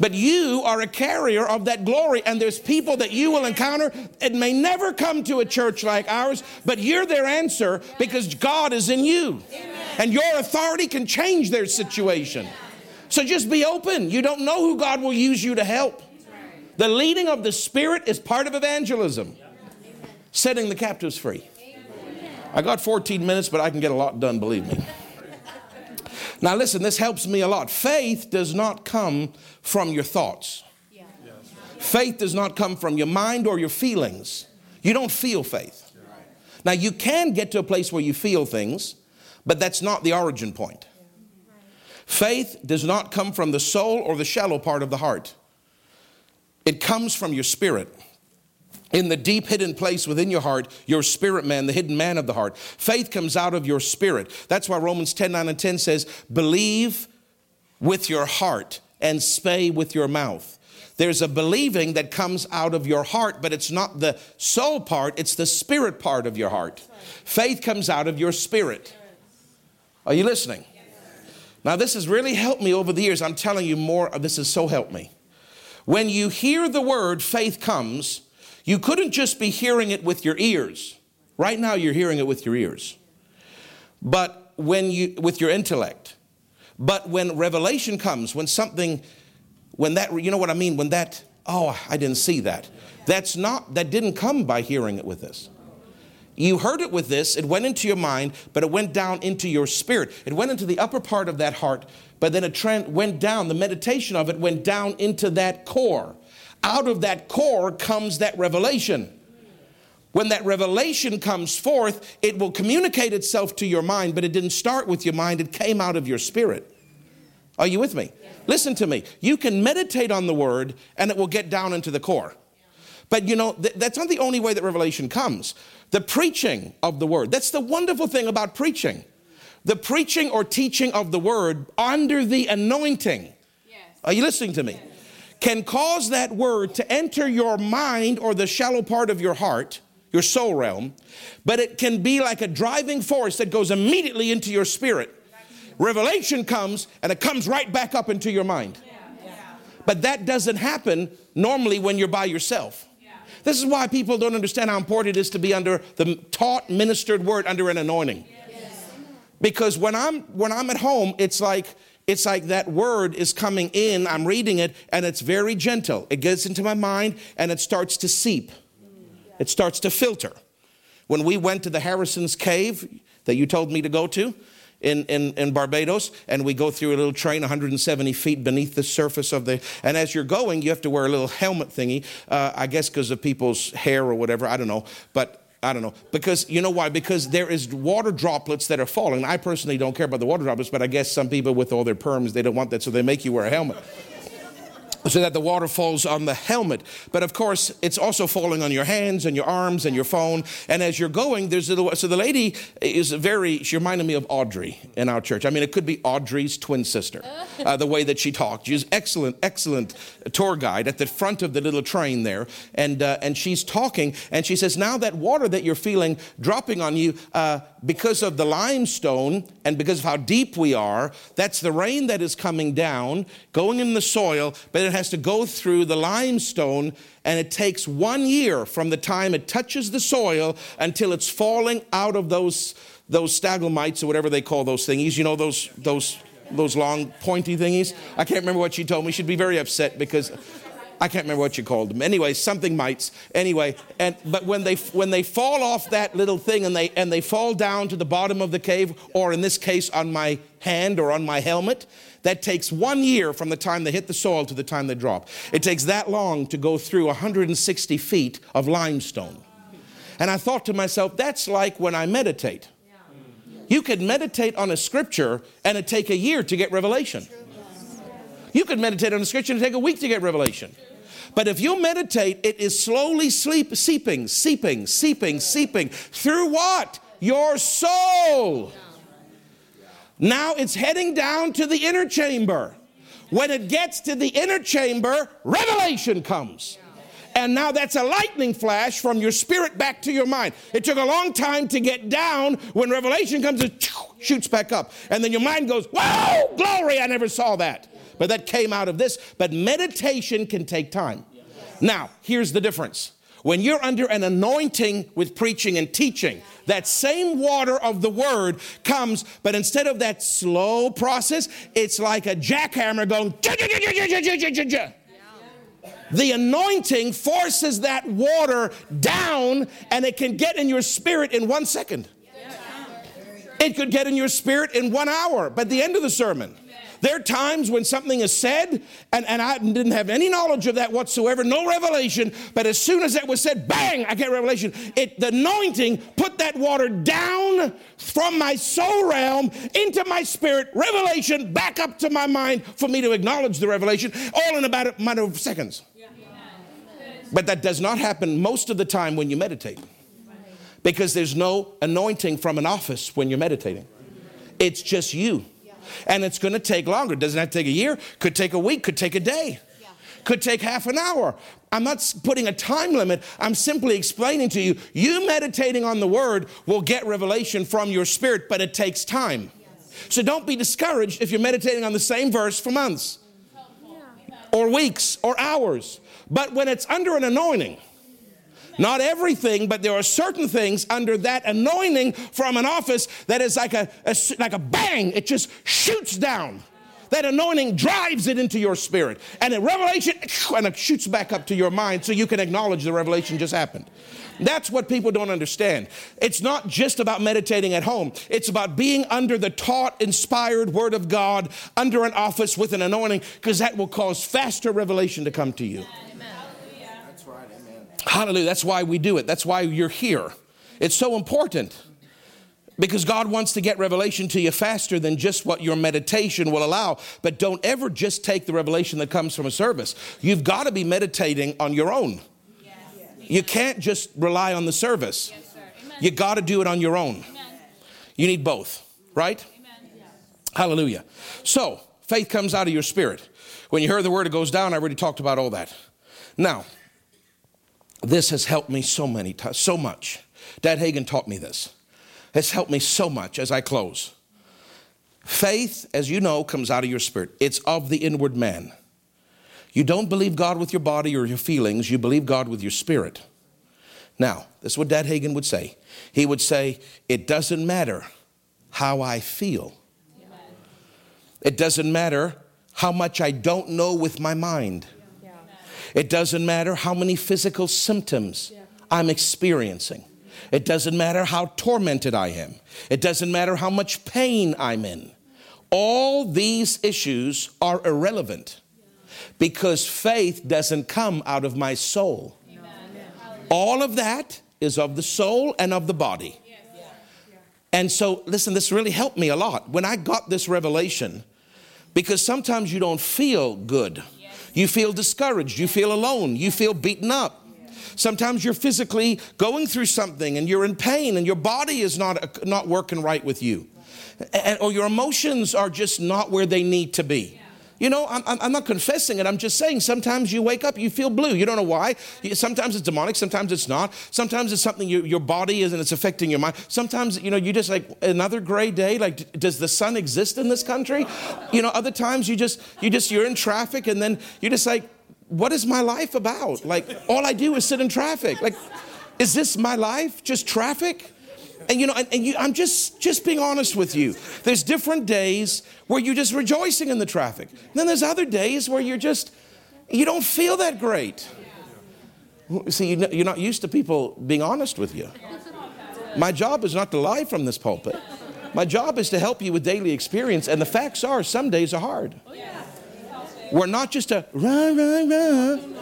But you are a carrier of that glory, and there's people that you will encounter. It may never come to a church like ours, but you're their answer because God is in you. And your authority can change their situation. So just be open. You don't know who God will use you to help. The leading of the Spirit is part of evangelism, setting the captives free. I got 14 minutes, but I can get a lot done, believe me. Now, listen, this helps me a lot. Faith does not come from your thoughts, faith does not come from your mind or your feelings. You don't feel faith. Now, you can get to a place where you feel things, but that's not the origin point. Faith does not come from the soul or the shallow part of the heart. It comes from your spirit in the deep hidden place within your heart, your spirit man, the hidden man of the heart. Faith comes out of your spirit. That's why Romans 10 9 and 10 says, Believe with your heart and say with your mouth. There's a believing that comes out of your heart, but it's not the soul part, it's the spirit part of your heart. Faith comes out of your spirit. Are you listening? Now, this has really helped me over the years. I'm telling you more, this has so helped me. When you hear the word faith comes, you couldn't just be hearing it with your ears. Right now, you're hearing it with your ears. But when you, with your intellect. But when revelation comes, when something, when that, you know what I mean? When that, oh, I didn't see that. That's not, that didn't come by hearing it with this. You heard it with this, it went into your mind, but it went down into your spirit. It went into the upper part of that heart, but then it went down, the meditation of it went down into that core out of that core comes that revelation. When that revelation comes forth, it will communicate itself to your mind, but it didn't start with your mind, it came out of your spirit. Are you with me? Listen to me. You can meditate on the word and it will get down into the core. But you know, th- that's not the only way that revelation comes. The preaching of the word. That's the wonderful thing about preaching. The preaching or teaching of the word under the anointing. Yes. Are you listening to me? Yes can cause that word to enter your mind or the shallow part of your heart, your soul realm, but it can be like a driving force that goes immediately into your spirit. Revelation comes and it comes right back up into your mind. But that doesn't happen normally when you're by yourself. This is why people don't understand how important it is to be under the taught, ministered word under an anointing. Because when I'm when I'm at home, it's like it's like that word is coming in, I'm reading it, and it's very gentle. It gets into my mind and it starts to seep, it starts to filter. When we went to the Harrison's Cave that you told me to go to, in, in, in, Barbados, and we go through a little train 170 feet beneath the surface of the. And as you're going, you have to wear a little helmet thingy, uh, I guess because of people's hair or whatever, I don't know. But I don't know. Because you know why? Because there is water droplets that are falling. I personally don't care about the water droplets, but I guess some people with all their perms, they don't want that, so they make you wear a helmet so that the water falls on the helmet. But of course, it's also falling on your hands and your arms and your phone. And as you're going, there's a little, so the lady is very, she reminded me of Audrey in our church. I mean, it could be Audrey's twin sister, uh, the way that she talked. She's excellent, excellent tour guide at the front of the little train there. And, uh, and she's talking and she says, now that water that you're feeling dropping on you, uh, because of the limestone and because of how deep we are, that's the rain that is coming down, going in the soil, but it has to go through the limestone, and it takes one year from the time it touches the soil until it's falling out of those, those stalagmites or whatever they call those thingies. You know, those, those those long pointy thingies. I can't remember what she told me. She'd be very upset because I can't remember what you called them. Anyway, something mites. Anyway, and but when they when they fall off that little thing and they and they fall down to the bottom of the cave, or in this case on my hand or on my helmet, that takes one year from the time they hit the soil to the time they drop. It takes that long to go through 160 feet of limestone. And I thought to myself, that's like when I meditate. You could meditate on a scripture and it take a year to get revelation. You could meditate on a scripture and take a week to get revelation. But if you meditate, it is slowly sleep, seeping, seeping, seeping, seeping through what? Your soul. Now it's heading down to the inner chamber. When it gets to the inner chamber, revelation comes. And now that's a lightning flash from your spirit back to your mind. It took a long time to get down. When revelation comes, it shoots back up. And then your mind goes, Whoa, glory, I never saw that but that came out of this. But meditation can take time. Now, here's the difference. When you're under an anointing with preaching and teaching, that same water of the word comes, but instead of that slow process, it's like a jackhammer going. The anointing forces that water down and it can get in your spirit in one second. It could get in your spirit in one hour by the end of the sermon. There are times when something is said, and, and I didn't have any knowledge of that whatsoever, no revelation, but as soon as that was said, bang, I get revelation. It, the anointing put that water down from my soul realm into my spirit, revelation back up to my mind for me to acknowledge the revelation, all in about a matter of seconds. But that does not happen most of the time when you meditate because there's no anointing from an office when you're meditating. It's just you. And it's going to take longer. It doesn't have to take a year, could take a week, could take a day, yeah. could take half an hour. I'm not putting a time limit. I'm simply explaining to you, you meditating on the word will get revelation from your spirit, but it takes time. Yes. So don't be discouraged if you're meditating on the same verse for months mm-hmm. or weeks or hours. But when it's under an anointing, not everything, but there are certain things under that anointing from an office that is like a, a like a bang, it just shoots down. That anointing drives it into your spirit. And a revelation, and it shoots back up to your mind so you can acknowledge the revelation just happened. That's what people don't understand. It's not just about meditating at home, it's about being under the taught, inspired Word of God, under an office with an anointing, because that will cause faster revelation to come to you. Hallelujah. That's why we do it. That's why you're here. It's so important because God wants to get revelation to you faster than just what your meditation will allow. But don't ever just take the revelation that comes from a service. You've got to be meditating on your own. Yes. You can't just rely on the service. Yes, you got to do it on your own. Amen. You need both, right? Amen. Hallelujah. So, faith comes out of your spirit. When you hear the word, it goes down. I already talked about all that. Now, this has helped me so many times, so much. Dad Hagin taught me this. It's helped me so much as I close. Faith, as you know, comes out of your spirit. It's of the inward man. You don't believe God with your body or your feelings, you believe God with your spirit. Now, this is what Dad Hagin would say. He would say, It doesn't matter how I feel. It doesn't matter how much I don't know with my mind. It doesn't matter how many physical symptoms. I'm experiencing. It doesn't matter how tormented I am. It doesn't matter how much pain I'm in. All these issues are irrelevant because faith doesn't come out of my soul. All of that is of the soul and of the body. And so, listen, this really helped me a lot when I got this revelation because sometimes you don't feel good. You feel discouraged. You feel alone. You feel beaten up. Sometimes you're physically going through something and you're in pain and your body is not, not working right with you. And, or your emotions are just not where they need to be. You know, I'm, I'm, not confessing it. I'm just saying sometimes you wake up, you feel blue. You don't know why. Sometimes it's demonic, sometimes it's not. Sometimes it's something you, your body is and it's affecting your mind. Sometimes, you know, you just like another gray day. Like, does the sun exist in this country? You know, other times you just, you just, you're in traffic and then you're just like, what is my life about? Like, all I do is sit in traffic. Like, is this my life? Just traffic? And you know, and, and you, I'm just just being honest with you. There's different days where you're just rejoicing in the traffic. And then there's other days where you're just you don't feel that great. See, you're not used to people being honest with you. My job is not to lie from this pulpit. My job is to help you with daily experience, and the facts are some days are hard. We're not just a run, run, run.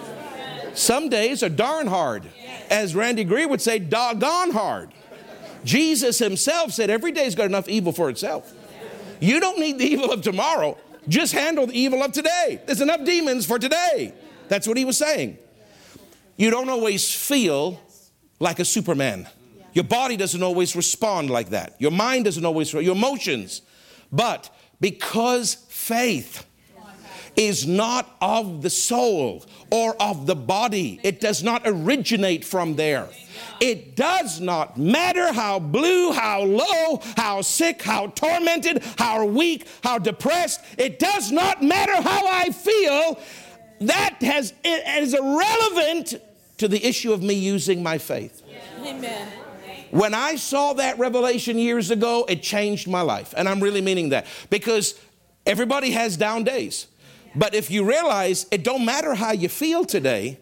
Some days are darn hard. As Randy Greer would say, doggone hard. Jesus himself said every day's got enough evil for itself. You don't need the evil of tomorrow. Just handle the evil of today. There's enough demons for today. That's what he was saying. You don't always feel like a Superman. Your body doesn't always respond like that. Your mind doesn't always, your emotions. But because faith is not of the soul or of the body, it does not originate from there. It does not matter how blue, how low, how sick, how tormented, how weak, how depressed. It does not matter how I feel. That has, is irrelevant to the issue of me using my faith. Amen. When I saw that revelation years ago, it changed my life. And I'm really meaning that because everybody has down days. But if you realize it don't matter how you feel today,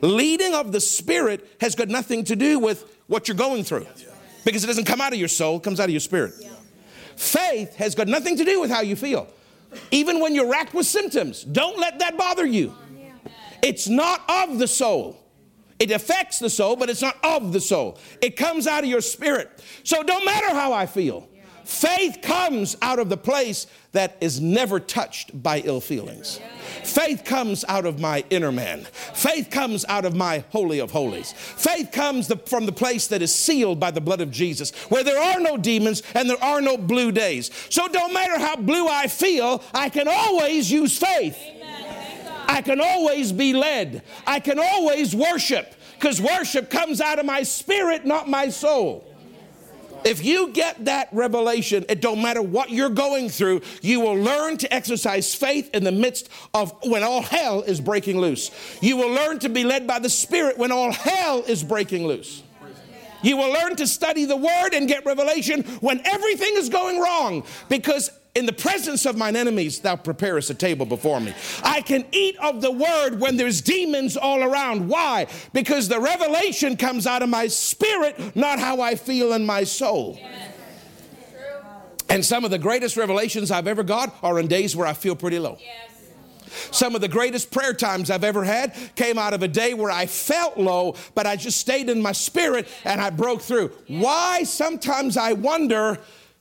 leading of the spirit has got nothing to do with what you're going through. Because it doesn't come out of your soul, it comes out of your spirit. Faith has got nothing to do with how you feel. Even when you're racked with symptoms, don't let that bother you. It's not of the soul. It affects the soul, but it's not of the soul. It comes out of your spirit. So don't matter how I feel. Faith comes out of the place that is never touched by ill feelings. Faith comes out of my inner man. Faith comes out of my holy of holies. Faith comes the, from the place that is sealed by the blood of Jesus, where there are no demons and there are no blue days. So don't matter how blue I feel, I can always use faith. I can always be led. I can always worship because worship comes out of my spirit, not my soul. If you get that revelation, it don't matter what you're going through, you will learn to exercise faith in the midst of when all hell is breaking loose. You will learn to be led by the Spirit when all hell is breaking loose. You will learn to study the Word and get revelation when everything is going wrong because in the presence of mine enemies, thou preparest a table before me. I can eat of the word when there's demons all around. Why? Because the revelation comes out of my spirit, not how I feel in my soul. And some of the greatest revelations I've ever got are in days where I feel pretty low. Some of the greatest prayer times I've ever had came out of a day where I felt low, but I just stayed in my spirit and I broke through. Why? Sometimes I wonder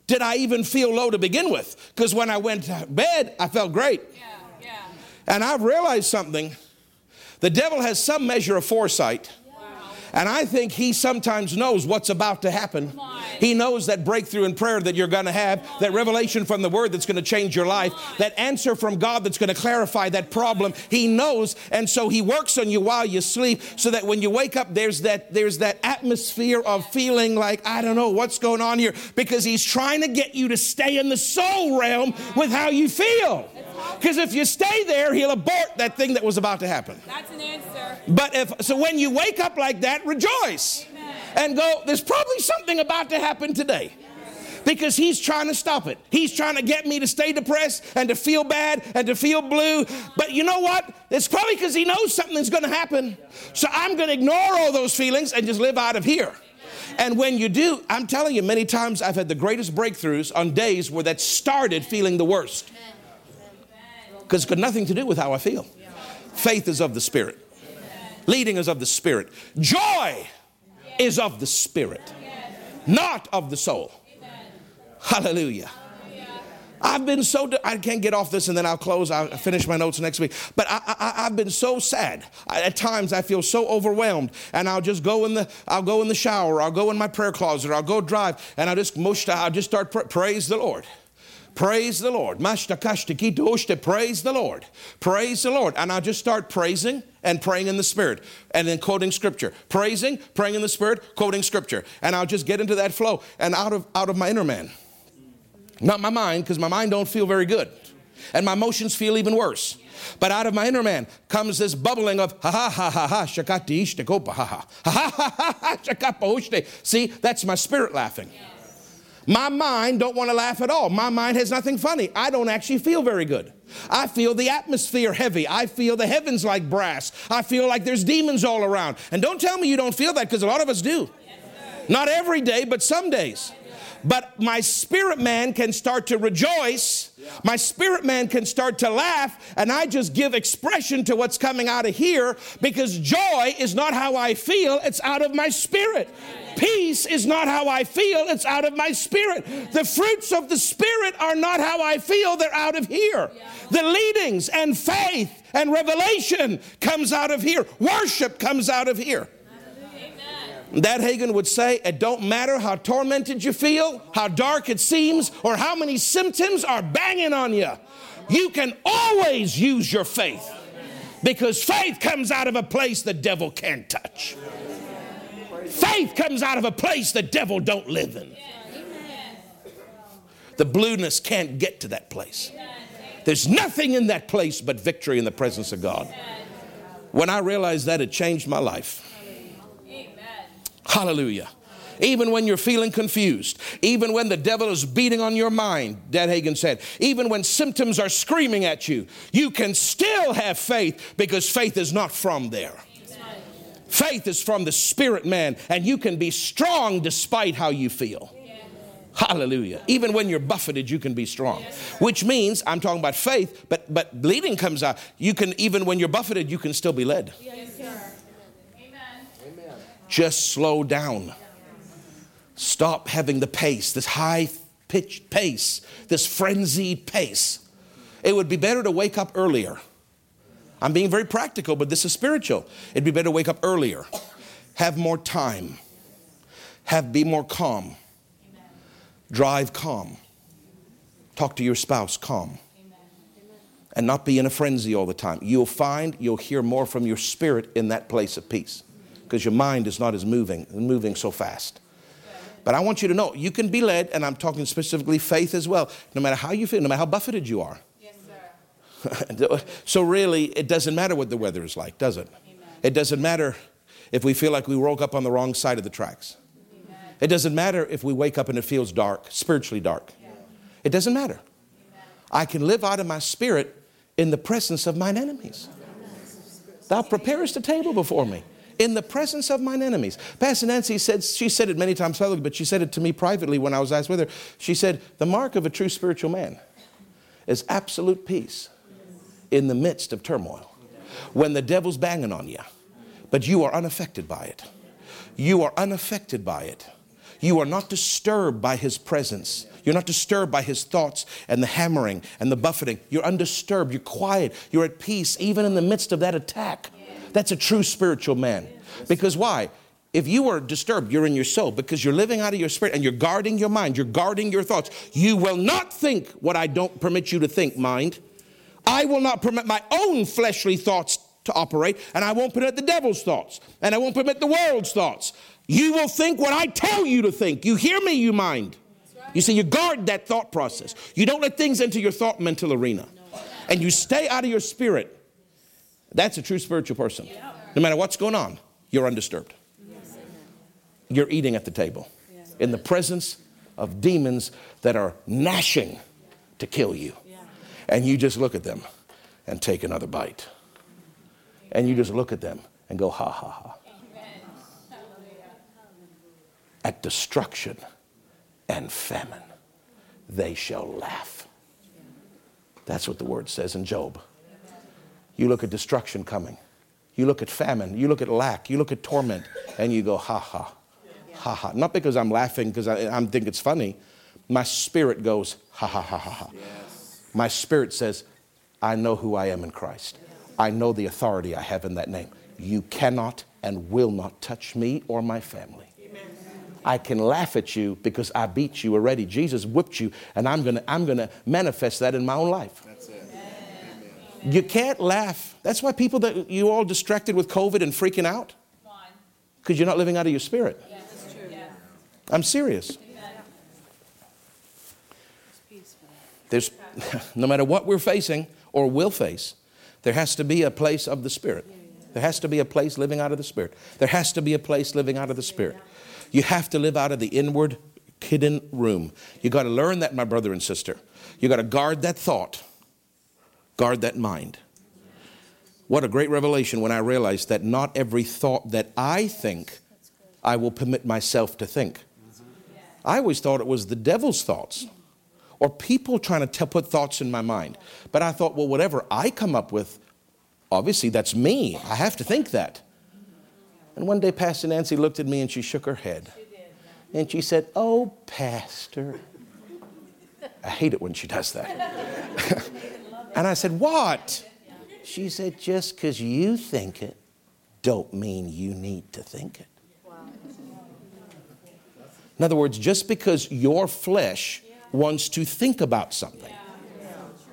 did I even feel low to begin with? Because when I went to bed, I felt great. Yeah, yeah. And I've realized something. The devil has some measure of foresight. And I think he sometimes knows what's about to happen. He knows that breakthrough in prayer that you're going to have, that revelation from the word that's going to change your life, that answer from God that's going to clarify that problem. He knows, and so he works on you while you sleep so that when you wake up there's that there's that atmosphere of feeling like I don't know what's going on here because he's trying to get you to stay in the soul realm with how you feel. Because if you stay there, he'll abort that thing that was about to happen. That's an answer. But if so, when you wake up like that, rejoice Amen. and go. There's probably something about to happen today. Because he's trying to stop it. He's trying to get me to stay depressed and to feel bad and to feel blue. But you know what? It's probably because he knows something's going to happen. So I'm going to ignore all those feelings and just live out of here. And when you do, I'm telling you, many times I've had the greatest breakthroughs on days where that started feeling the worst because it's got nothing to do with how I feel. Faith is of the Spirit, leading is of the Spirit, joy is of the Spirit, not of the soul. Hallelujah. I've been so, I can't get off this and then I'll close. I'll finish my notes next week. But I, have been so sad. At times I feel so overwhelmed and I'll just go in the, I'll go in the shower. I'll go in my prayer closet. I'll go drive and I'll just, I'll just start, pra- praise the Lord. Praise the Lord. Praise the Lord. Praise the Lord. And I'll just start praising and praying in the Spirit and then quoting Scripture. Praising, praying in the Spirit, quoting Scripture. And I'll just get into that flow and out of, out of my inner man. Not my mind, because my mind don't feel very good. And my emotions feel even worse. But out of my inner man comes this bubbling of ha ha ha ha ha shakati ishtakopa ha ha ha ha ha ha shakapa See, that's my spirit laughing. My mind don't want to laugh at all. My mind has nothing funny. I don't actually feel very good. I feel the atmosphere heavy. I feel the heavens like brass. I feel like there's demons all around. And don't tell me you don't feel that because a lot of us do. Not every day, but some days. But my spirit man can start to rejoice. My spirit man can start to laugh, and I just give expression to what's coming out of here because joy is not how I feel, it's out of my spirit. Peace is not how I feel, it's out of my spirit. The fruits of the spirit are not how I feel, they're out of here. The leadings and faith and revelation comes out of here. Worship comes out of here. Dad Hagin would say, it don't matter how tormented you feel, how dark it seems, or how many symptoms are banging on you. You can always use your faith because faith comes out of a place the devil can't touch. Faith comes out of a place the devil don't live in. The blueness can't get to that place. There's nothing in that place but victory in the presence of God. When I realized that, it changed my life. Hallelujah. Even when you're feeling confused, even when the devil is beating on your mind, Dad Hagin said, even when symptoms are screaming at you, you can still have faith because faith is not from there. Faith is from the spirit man, and you can be strong despite how you feel. Hallelujah. Even when you're buffeted, you can be strong. Which means, I'm talking about faith, but, but leading comes out. You can, even when you're buffeted, you can still be led. Yes, just slow down. Stop having the pace, this high pitched pace, this frenzied pace. It would be better to wake up earlier. I'm being very practical, but this is spiritual. It'd be better to wake up earlier, have more time, have be more calm, drive calm, talk to your spouse calm, and not be in a frenzy all the time. You'll find you'll hear more from your spirit in that place of peace because your mind is not as moving, moving so fast. But I want you to know you can be led, and I'm talking specifically faith as well, no matter how you feel, no matter how buffeted you are. Yes, sir. so, really, it doesn't matter what the weather is like, does it? Amen. It doesn't matter if we feel like we woke up on the wrong side of the tracks. Amen. It doesn't matter if we wake up and it feels dark, spiritually dark. Yeah. It doesn't matter. Amen. I can live out of my spirit in the presence of mine enemies. Thou preparest a table before me in the presence of mine enemies. Pastor Nancy said, she said it many times publicly, but she said it to me privately when I was asked with her. She said, The mark of a true spiritual man is absolute peace in the midst of turmoil. When the devil's banging on you, but you are unaffected by it. You are unaffected by it. You are not disturbed by his presence. You're not disturbed by his thoughts and the hammering and the buffeting. You're undisturbed. You're quiet. You're at peace, even in the midst of that attack. That's a true spiritual man. Because why? If you are disturbed, you're in your soul because you're living out of your spirit and you're guarding your mind, you're guarding your thoughts. You will not think what I don't permit you to think, mind. I will not permit my own fleshly thoughts to operate, and I won't permit the devil's thoughts, and I won't permit the world's thoughts. You will think what I tell you to think. You hear me, you mind. You see, you guard that thought process. You don't let things into your thought mental arena. And you stay out of your spirit that's a true spiritual person. No matter what's going on, you're undisturbed. You're eating at the table in the presence of demons that are gnashing to kill you. And you just look at them and take another bite. And you just look at them and go, ha ha ha. At destruction and famine, they shall laugh. That's what the word says in Job. You look at destruction coming. You look at famine. You look at lack. You look at torment. And you go, ha ha. Ha ha. Not because I'm laughing because I, I think it's funny. My spirit goes, ha ha ha ha ha. My spirit says, I know who I am in Christ. I know the authority I have in that name. You cannot and will not touch me or my family. I can laugh at you because I beat you already. Jesus whipped you, and I'm going to I'm to manifest that in my own life. You can't laugh. That's why people that you all distracted with COVID and freaking out. Because you're not living out of your spirit. Yeah, that's true. I'm serious. There's no matter what we're facing or will face, There has to be a place of the Spirit. There has to be a place living out of the Spirit. There has to be a place living out of the Spirit. You have to live out of the inward hidden room. You got to learn that, my brother and sister. You got to guard that thought, guard that mind. What a great revelation when I realized that not every thought that I think I will permit myself to think. I always thought it was the devil's thoughts or people trying to put thoughts in my mind. But I thought, well, whatever I come up with, obviously that's me. I have to think that. And one day, Pastor Nancy looked at me and she shook her head. And she said, Oh, Pastor. I hate it when she does that. and I said, What? She said, Just because you think it, don't mean you need to think it. In other words, just because your flesh wants to think about something,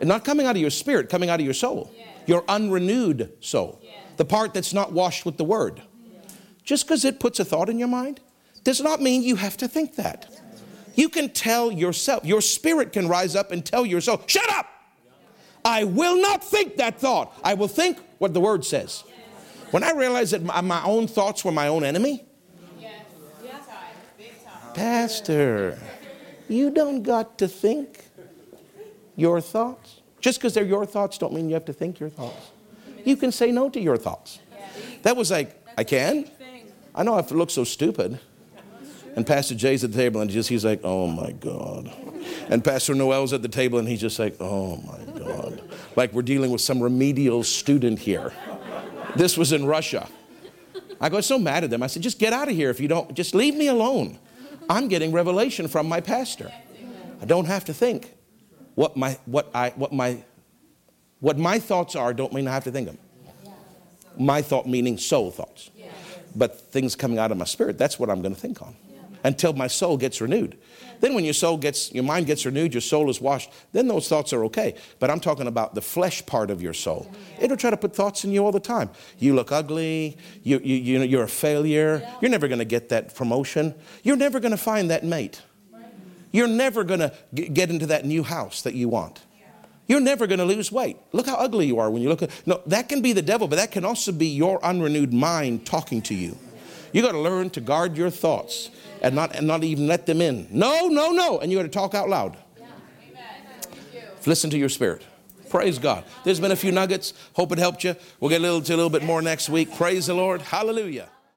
and not coming out of your spirit, coming out of your soul, your unrenewed soul, the part that's not washed with the word. Just because it puts a thought in your mind does not mean you have to think that. You can tell yourself, your spirit can rise up and tell yourself, shut up! I will not think that thought. I will think what the word says. When I realized that my own thoughts were my own enemy, Pastor, you don't got to think your thoughts. Just because they're your thoughts don't mean you have to think your thoughts. You can say no to your thoughts. That was like, I can. I know I look so stupid. And Pastor Jay's at the table and just he's like, oh my God. And Pastor Noel's at the table and he's just like, oh my Like we're dealing with some remedial student here. This was in Russia. I got so mad at them. I said, just get out of here if you don't, just leave me alone. I'm getting revelation from my pastor. I don't have to think. What my, what I, what my, what my thoughts are don't mean I have to think them. My thought meaning soul thoughts. But things coming out of my spirit, that's what I'm going to think on until my soul gets renewed. Then when your soul gets, your mind gets renewed, your soul is washed, then those thoughts are okay. But I'm talking about the flesh part of your soul. It'll try to put thoughts in you all the time. You look ugly, you, you, you know, you're a failure, you're never going to get that promotion, you're never going to find that mate. You're never going to get into that new house that you want. You're never going to lose weight. Look how ugly you are when you look at. No, that can be the devil, but that can also be your unrenewed mind talking to you. You got to learn to guard your thoughts and not, and not even let them in. No, no, no. And you got to talk out loud. Listen to your spirit. Praise God. There's been a few nuggets. Hope it helped you. We'll get a little to a little bit more next week. Praise the Lord. Hallelujah.